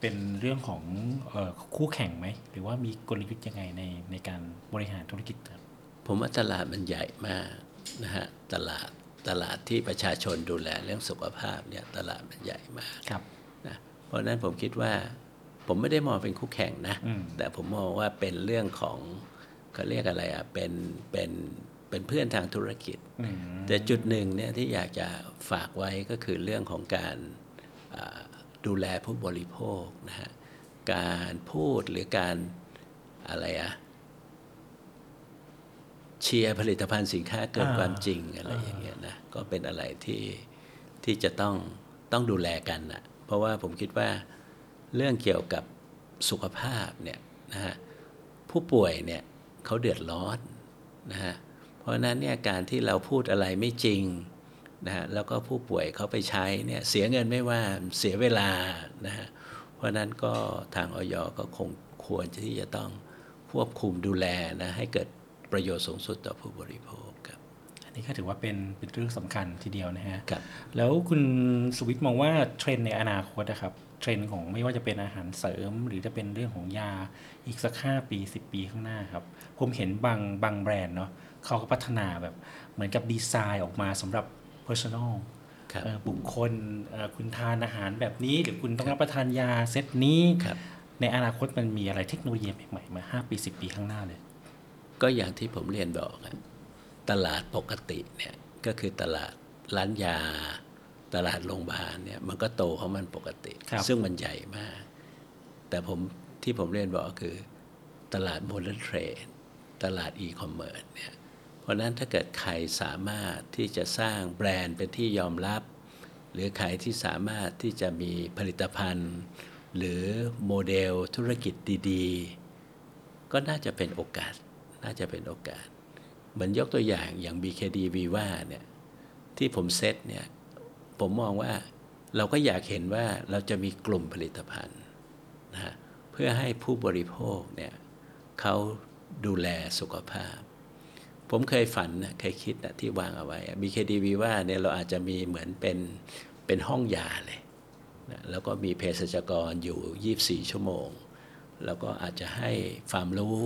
เป็นเรื่องของเอ่อคู่แข่งไหม หรือว่ามีกลยุทธ์ยังไงในในการบริหารธุรกิจครับผมว่าตลาดมันใหญ่มากนะฮะตลาดตลาดที่ประชาชนดูแลเรื่องสุขภาพเนี่ยตลาดมันใหญ่มากครับนะเพราะฉะนั้นผมคิดว่า ผมไม่ได้มองเป็นคู่แข่งนะอืมแต่ผมมองว่าเป็นเรื่องของเขาเรียกอะไรอะเป็นเป็นเป็นเพื่อนทางธุรกิจอืมแต่จุดหนึ่งเนี่ยที่อยากจะฝากไว้ก็คือเรื่องของการอ่า ดูแลผู้บริโภคนะฮะการพูดหรือการอะไรอะเชียร์ผลิตภัณฑ์สินค้าเกินความจริงอะไรอย่างเงี้ยนะก็เป็นอะไรที่ที่จะต้องต้องดูแลกันนะเพราะว่าผมคิดว่าเรื่องเกี่ยวกับสุขภาพเนี่ยนะฮะผู้ป่วยเนี่ยเขาเดือดร้อนนะฮะเพราะฉะนั้นเนี่ยการที่เราพูดอะไรไม่จริง นะฮะแล้วก็ผู้ป่วยเขาไปใช้เนี่ยเสียเงินไม่ว่าเสียเวลานะฮะเพราะฉะนั้นก็ทางออยก็คงควรที่จะต้องควบคุมดูแลนะให้เกิดประโยชน์สูงสุดต่อผู้บริโภคครับ อันนี้ก็ถือว่าเป็นเป็นเรื่องสำคัญทีเดียวนะฮะครับแล้วคุณสุวิทย์มองว่าเทรนด์ในอนาคตนะครับเทรนด์ของไม่ว่าจะเป็นอาหารเสริม หรือจะเป็นเรื่องของยาอีกสักห้าปี10ปีข้างหน้าครับ ผมเห็นบางบางแบรนด์เนาะเขาก็พัฒนาแบบเหมือนกับดีไซน์ออกมาสำหรับ personal ครับเอ่อบุคคลเอ่อคุณทานอาหารแบบนี้ หรือคุณต้องรับประทานยาเซตนี้ครับในอนาคตมันมีอะไรเทคโนโลยีใหม่ๆมา 5 ปี 10 ปีข้างหน้าเลย ก็อย่างที่ผมเรียนบอกอะตลาดปกติเนี่ยก็คือตลาดร้านยา ตลาดโรงพยาบาลเนี่ยมันก็โตของมันปกติครับซึ่งมันใหญ่มาก แต่ผมที่ผมเรียนบอกก็คือ ตลาด modern trade ตลาดอีคอมเมิร์ซเนี่ยเพ ราะนั้นถ้าเกิดใครสามารถที่จะสร้างแบรนด์เป็นที่ยอมรับ หรือใครที่สามารถที่จะมีผลิตภัณฑ์ หรือโมเดลธุรกิจดีๆ ก็น่าจะเป็นโอกาส น่าจะเป็นโอกาส เหมือนยกตัวอย่างอย่าง BKD Viva เนี่ยที่ผมเซตเนี่ยผมมองว่าเราก็อยากเห็นว่าเราจะมีกลุ่มผลิตภัณฑ์นะเพื่อให้ผู้บริโภคเนี่ยเขาดูแลสุขภาพ ผมเคยฝันนะเคยคิดนะที่วางเอาไว้ BKD Viva เนี่ยเราอาจจะมีเหมือนเป็นเป็นห้องยาเลยนะแล้วก็มีเภสัชกรอยู่ 24 ชั่วโมง แล้วก็อาจจะให้ความรู้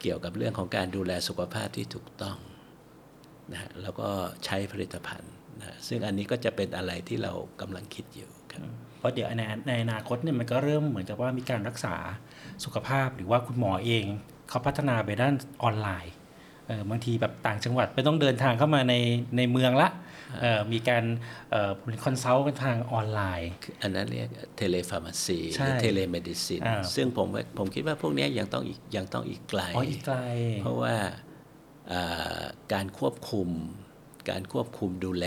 เกี่ยวกับเรื่องของการดูแลสุขภาพที่ถูกต้องนะฮะแล้วก็ใช้ผลิตภัณฑ์นะฮะซึ่งอันนี้ก็จะเป็นอะไรที่เรากำลังคิดอยู่ครับเพราะเดี๋ยวในในอนาคตเนี่ยมันก็เริ่มเหมือนกับว่ามีการรักษาสุขภาพหรือว่าคุณหมอเอง เขาพัฒนาไปด้านออนไลน์ เออบางทีแบบต่างจังหวัดไม่ต้องเดินทางเข้ามาในในเมืองละเออมีการเอ่อ consult กันทางออนไลน์ อันนั้นเรียก telepharmacyใช่หรือ telemedicine อ่าซึ่งผมว่าผมคิดว่าพวกเนี้ยยังต้องอีกยังต้องอีกไกลอ๋ออีกไกล เพราะว่าอ่าการควบคุม การควบคุมดูแล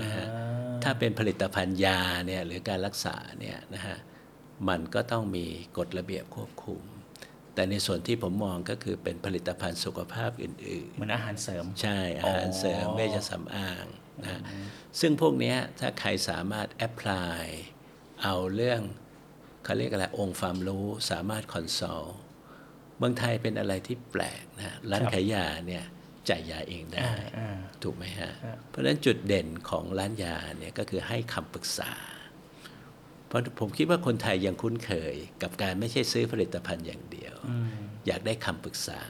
นะฮะอ่าถ้าเป็นผลิตภัณฑ์ยาเนี่ยหรือการรักษาเนี่ยนะฮะมันก็ต้องมีกฎระเบียบควบคุม แต่ในส่วนที่ผมมองก็คือเป็นผลิตภัณฑ์สุขภาพอื่นเหมือนอาหารเสริมๆใช่อาหารเสริมอ๋อเวชสำอางนะซึ่งพวกเนี้ยถ้าใครสามารถ apply เอาเรื่องเขาเรียกอะไรองค์ความรู้สามารถ consult เมืองไทยเป็นอะไรที่แปลกนะร้านครับขายยาเนี่ยจ่ายยาเองได้อ่าอ่าถูกไหมฮะครับเพราะฉะนั้นจุดเด่นของร้านยาเนี่ยก็คือให้คำปรึกษา เพราะผมคิดว่าคนไทยยังคุ้นเคย กับการไม่ใช่ซื้อผลิตภัณฑ์อย่างเดียวอืมอยากได้คำปรึกษา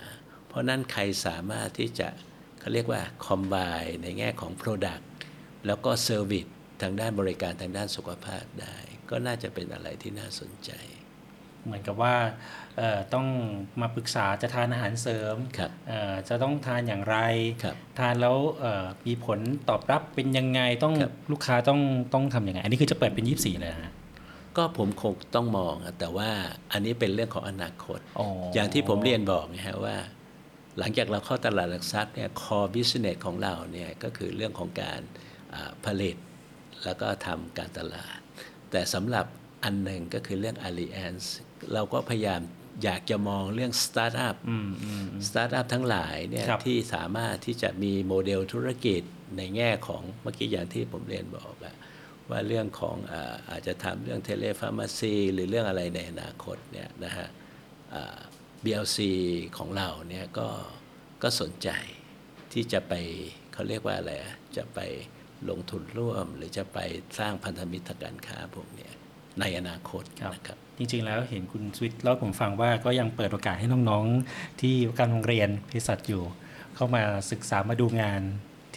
เพราะนั้นใครสามารถที่จะเขาเรียกว่าคอมบ n ในแง่ของ Product แล้วก็ service ทางด้านบริการทางด้านสุขภาพได้ ก็น่าจะเป็นอะไรที่น่าสนใจ เหมือนกับว่าเอ่อต้องมาปรึกษาจะทานอาหารเสริมครับเอ่อจะต้องทานอย่างไรครับทานแล้วเอ่อมีผลตอบรับเป็นยังไงต้องครับลูกค้าต้องต้องทำยังไง อันนี้คือจะเปิดเป็น 24 เลยนะฮะ ก็ผมคงต้องมองอะแต่ว่าอันนี้เป็นเรื่องของอนาคตอ๋อออย่างที่ผมเรียนบอกนะฮะว่า หลังจากเราเข้าตลาดหลักทรัพย์เนี่ย core business ของเราเนี่ยก็คือเรื่องของการอ่าผลิตแล้วก็ทำการตลาด แต่สำหรับอันหนึ่งก็คือเรื่อง alliance เราก็พยายามอยากจะมองเรื่อง startup อืมอืมสตาร์ทอัพทั้งหลายเนี่ยครับที่สามารถที่จะมีโมเดลธุรกิจในแง่ของเมื่อกี้อย่างที่ผมเรียนบอกอะ ว่าเรื่องของอาอาจจะทำเรื่องเทเลฟาร์มาซีหรือเรื่องอะไรในอนาคตเนี่ยนะฮะ BLC ของเราเนี่ยก็ก็สนใจที่จะไปเขาเรียกว่าอะไรจะไปลงทุนร่วม หรือจะไปสร้างพันธมิตรทางการค้าพวกนี้ในอนาคตครับนะครับจริงๆ แล้วเห็นคุณสวิตเล่าผมฟังว่าก็ยังเปิดโอกาสให้น้องๆ ที่การโรงเรียนเภสัชอยู่ เข้ามาศึกษามาดูงาน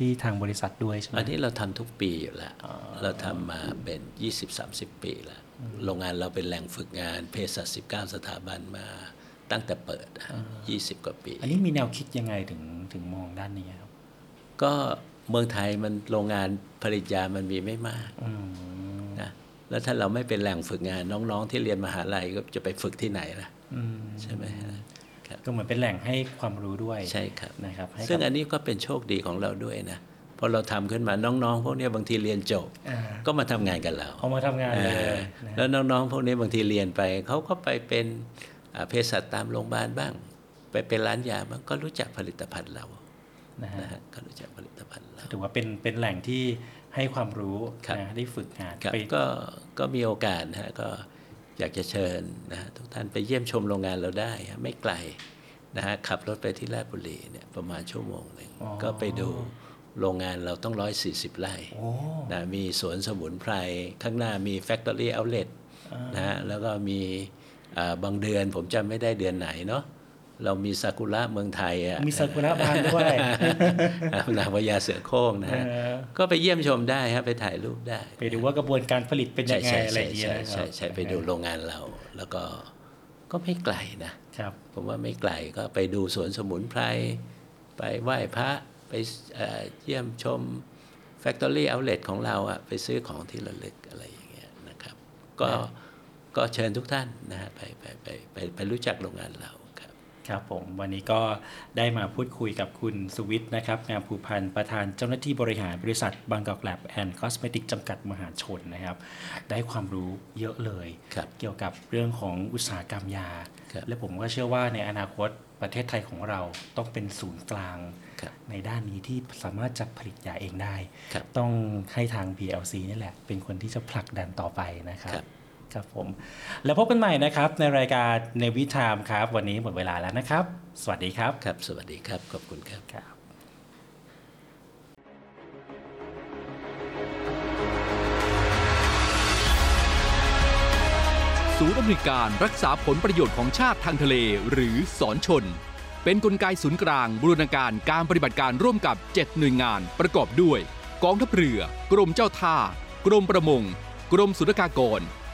ที่ทางบริษัทด้วยใช่ไหมอันนี้เราทำทุกปีอยู่แล้ว เราทำมาเป็น 20-30 ปีแล้ว โรงงานเราเป็นแหล่งฝึกงานเภสัช19 สถาบันมาตั้งแต่เปิดอะ20 กว่าปี อันนี้มีแนวคิดยังไงถึงถึงมองด้านนี้ครับ ก็เมืองไทยมันโรงงานผลิตยามันมีไม่มากอืมนะแล้วถ้าเราไม่เป็นแหล่งฝึกงานน้องๆ ที่เรียนมหาลัยก็จะไปฝึกที่ไหนล่ะอืมใช่ไหมฮะ ครับก็เหมือนเป็นแหล่งให้ความรู้ด้วยใช่ครับนะครับให้กับซึ่งอันนี้ก็เป็นโชคดีของเราด้วยนะพอเราทำขึ้นมาน้องๆ พวกเนี้ยบางทีเรียนจบอ่าก็มาทำงานกับเราเอามาทำงานเลยเออนะแล้วน้องๆ พวกนี้บางทีเรียนไปเขาก็ไปเป็นอ่าเภสัชตามโรงพยาบาลบ้าง ไปเป็นร้านยาบ้างก็รู้จักผลิตภัณฑ์เรานะฮะนะฮะก็รู้จักผลิตภัณฑ์เราถือว่าเป็นเป็นแหล่งที่ให้ความรู้ครับนะได้ฝึกงานครับไปก็ก็มีโอกาสนะฮะก็ อยากจะเชิญนะฮะทุกท่านไปเยี่ยมชมโรงงานเราได้ฮะไม่ไกลนะฮะขับรถไปที่ราชบุรีเนี่ยประมาณชั่วโมงหนึ่งอ๋อก็ไปดูโรงงานเราต้อง 140 ไร่โอ้นะมีสวนสมุนไพร ข้างหน้ามี Factory Outlet นะฮะแล้วก็มีอ่าบางเดือนผมจำไม่ได้เดือนไหนเนาะ เรามีซากุระเมืองไทยอะมีซากุระบานด้วยนางพญาเสือโคร่งนะฮะเออก็ไปเยี่ยมชมได้ฮะไปถ่ายรูปได้ ไปดูว่ากระบวนการผลิตเป็นยังไงใช่อะไรใช่อย่างเงี้ยใช่นะคใช่รับใช่ไปดูโรงงานเรา แล้วก็ก็ไม่ไกลนะครับผมว่าไม่ไกลก็ไปดูสวนสมุนไพรไปไหว้พระไปเอ่อเยี่ยมชม Factory Outlet ของเราอะไปซื้อของที่ระลึกอะไรอย่างเงี้ยนะครับ ก็ก็เชิญทุกท่านนะฮะไปไปไปไปไปรู้จักโรงงานเรา ครับครับผมวันนี้ก็ได้มาพูดคุยกับคุณสุวิทย์นะครับงามภูพันธ์ประธานเจ้าหน้าที่บริหารบริษัทบางกอกแลบแอนด์คอสเมติกจำกัดมหาชนนะครับ ได้ความรู้เยอะเลย ครับ เกี่ยวกับเรื่องของอุตสาหกรรมยา ครับ และผมก็เชื่อว่าในอนาคตประเทศไทยของเราต้องเป็นศูนย์กลาง ครับ ในด้านนี้ที่สามารถจะผลิตยาเองได้ ครับต้องให้ทาง BLC นี่แหละ เป็นคนที่จะผลักดันต่อไปนะครับ ครับ ครับผม แล้วพบกันใหม่นะครับ ในรายการในวิทามครับ วันนี้หมดเวลาแล้วนะครับ สวัสดีครับ ครับ สวัสดีครับ ขอบคุณครับครับศูนย์อำนวยการรักษาผลประโยชน์ของชาติทางทะเล หรือสอนชน เป็นนกลไกศูนย์กลางบูรณาการการปฏิบัติการร่วมกับ 7 หน่วยงาน ประกอบด้วย กองทัพเรือ กรมเจ้าท่า กรมประมง กรมสุรากากร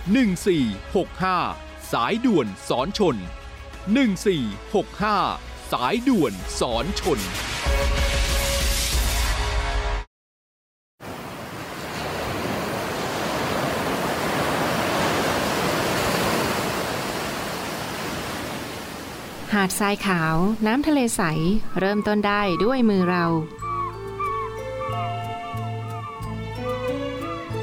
1465 สายด่วนสอนชน 1465 สายด่วนสอนชน หาดทรายขาว น้ำทะเลใส เริ่มต้นได้ด้วยมือเรา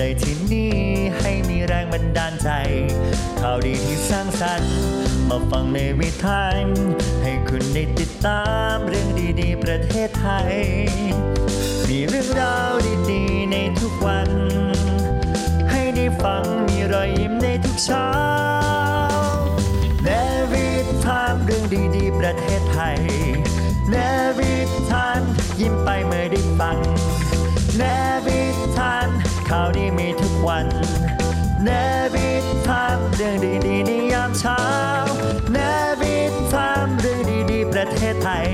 เปิดฟังได้ที่นี่ให้มีแรงบันดาลใจ ข่าวดีที่สร้างสรรค์มาฟังในวิถีให้คุณได้ติดตามเรื่องดีๆ ประเทศไทย มีเรื่องราวดีๆ ในทุกวัน ให้ได้ฟังมีรอยยิ้มในทุกเช้าเนวิทามเรื่องดีๆ ประเทศไทยเนวิทานยิ้มไปเมื่อได้ฟังเน ข่าวดีมีทุกวันเนบิทามเรื่องดีๆในยามเช้าเนวิทามเรื่องดีๆประเทศไทย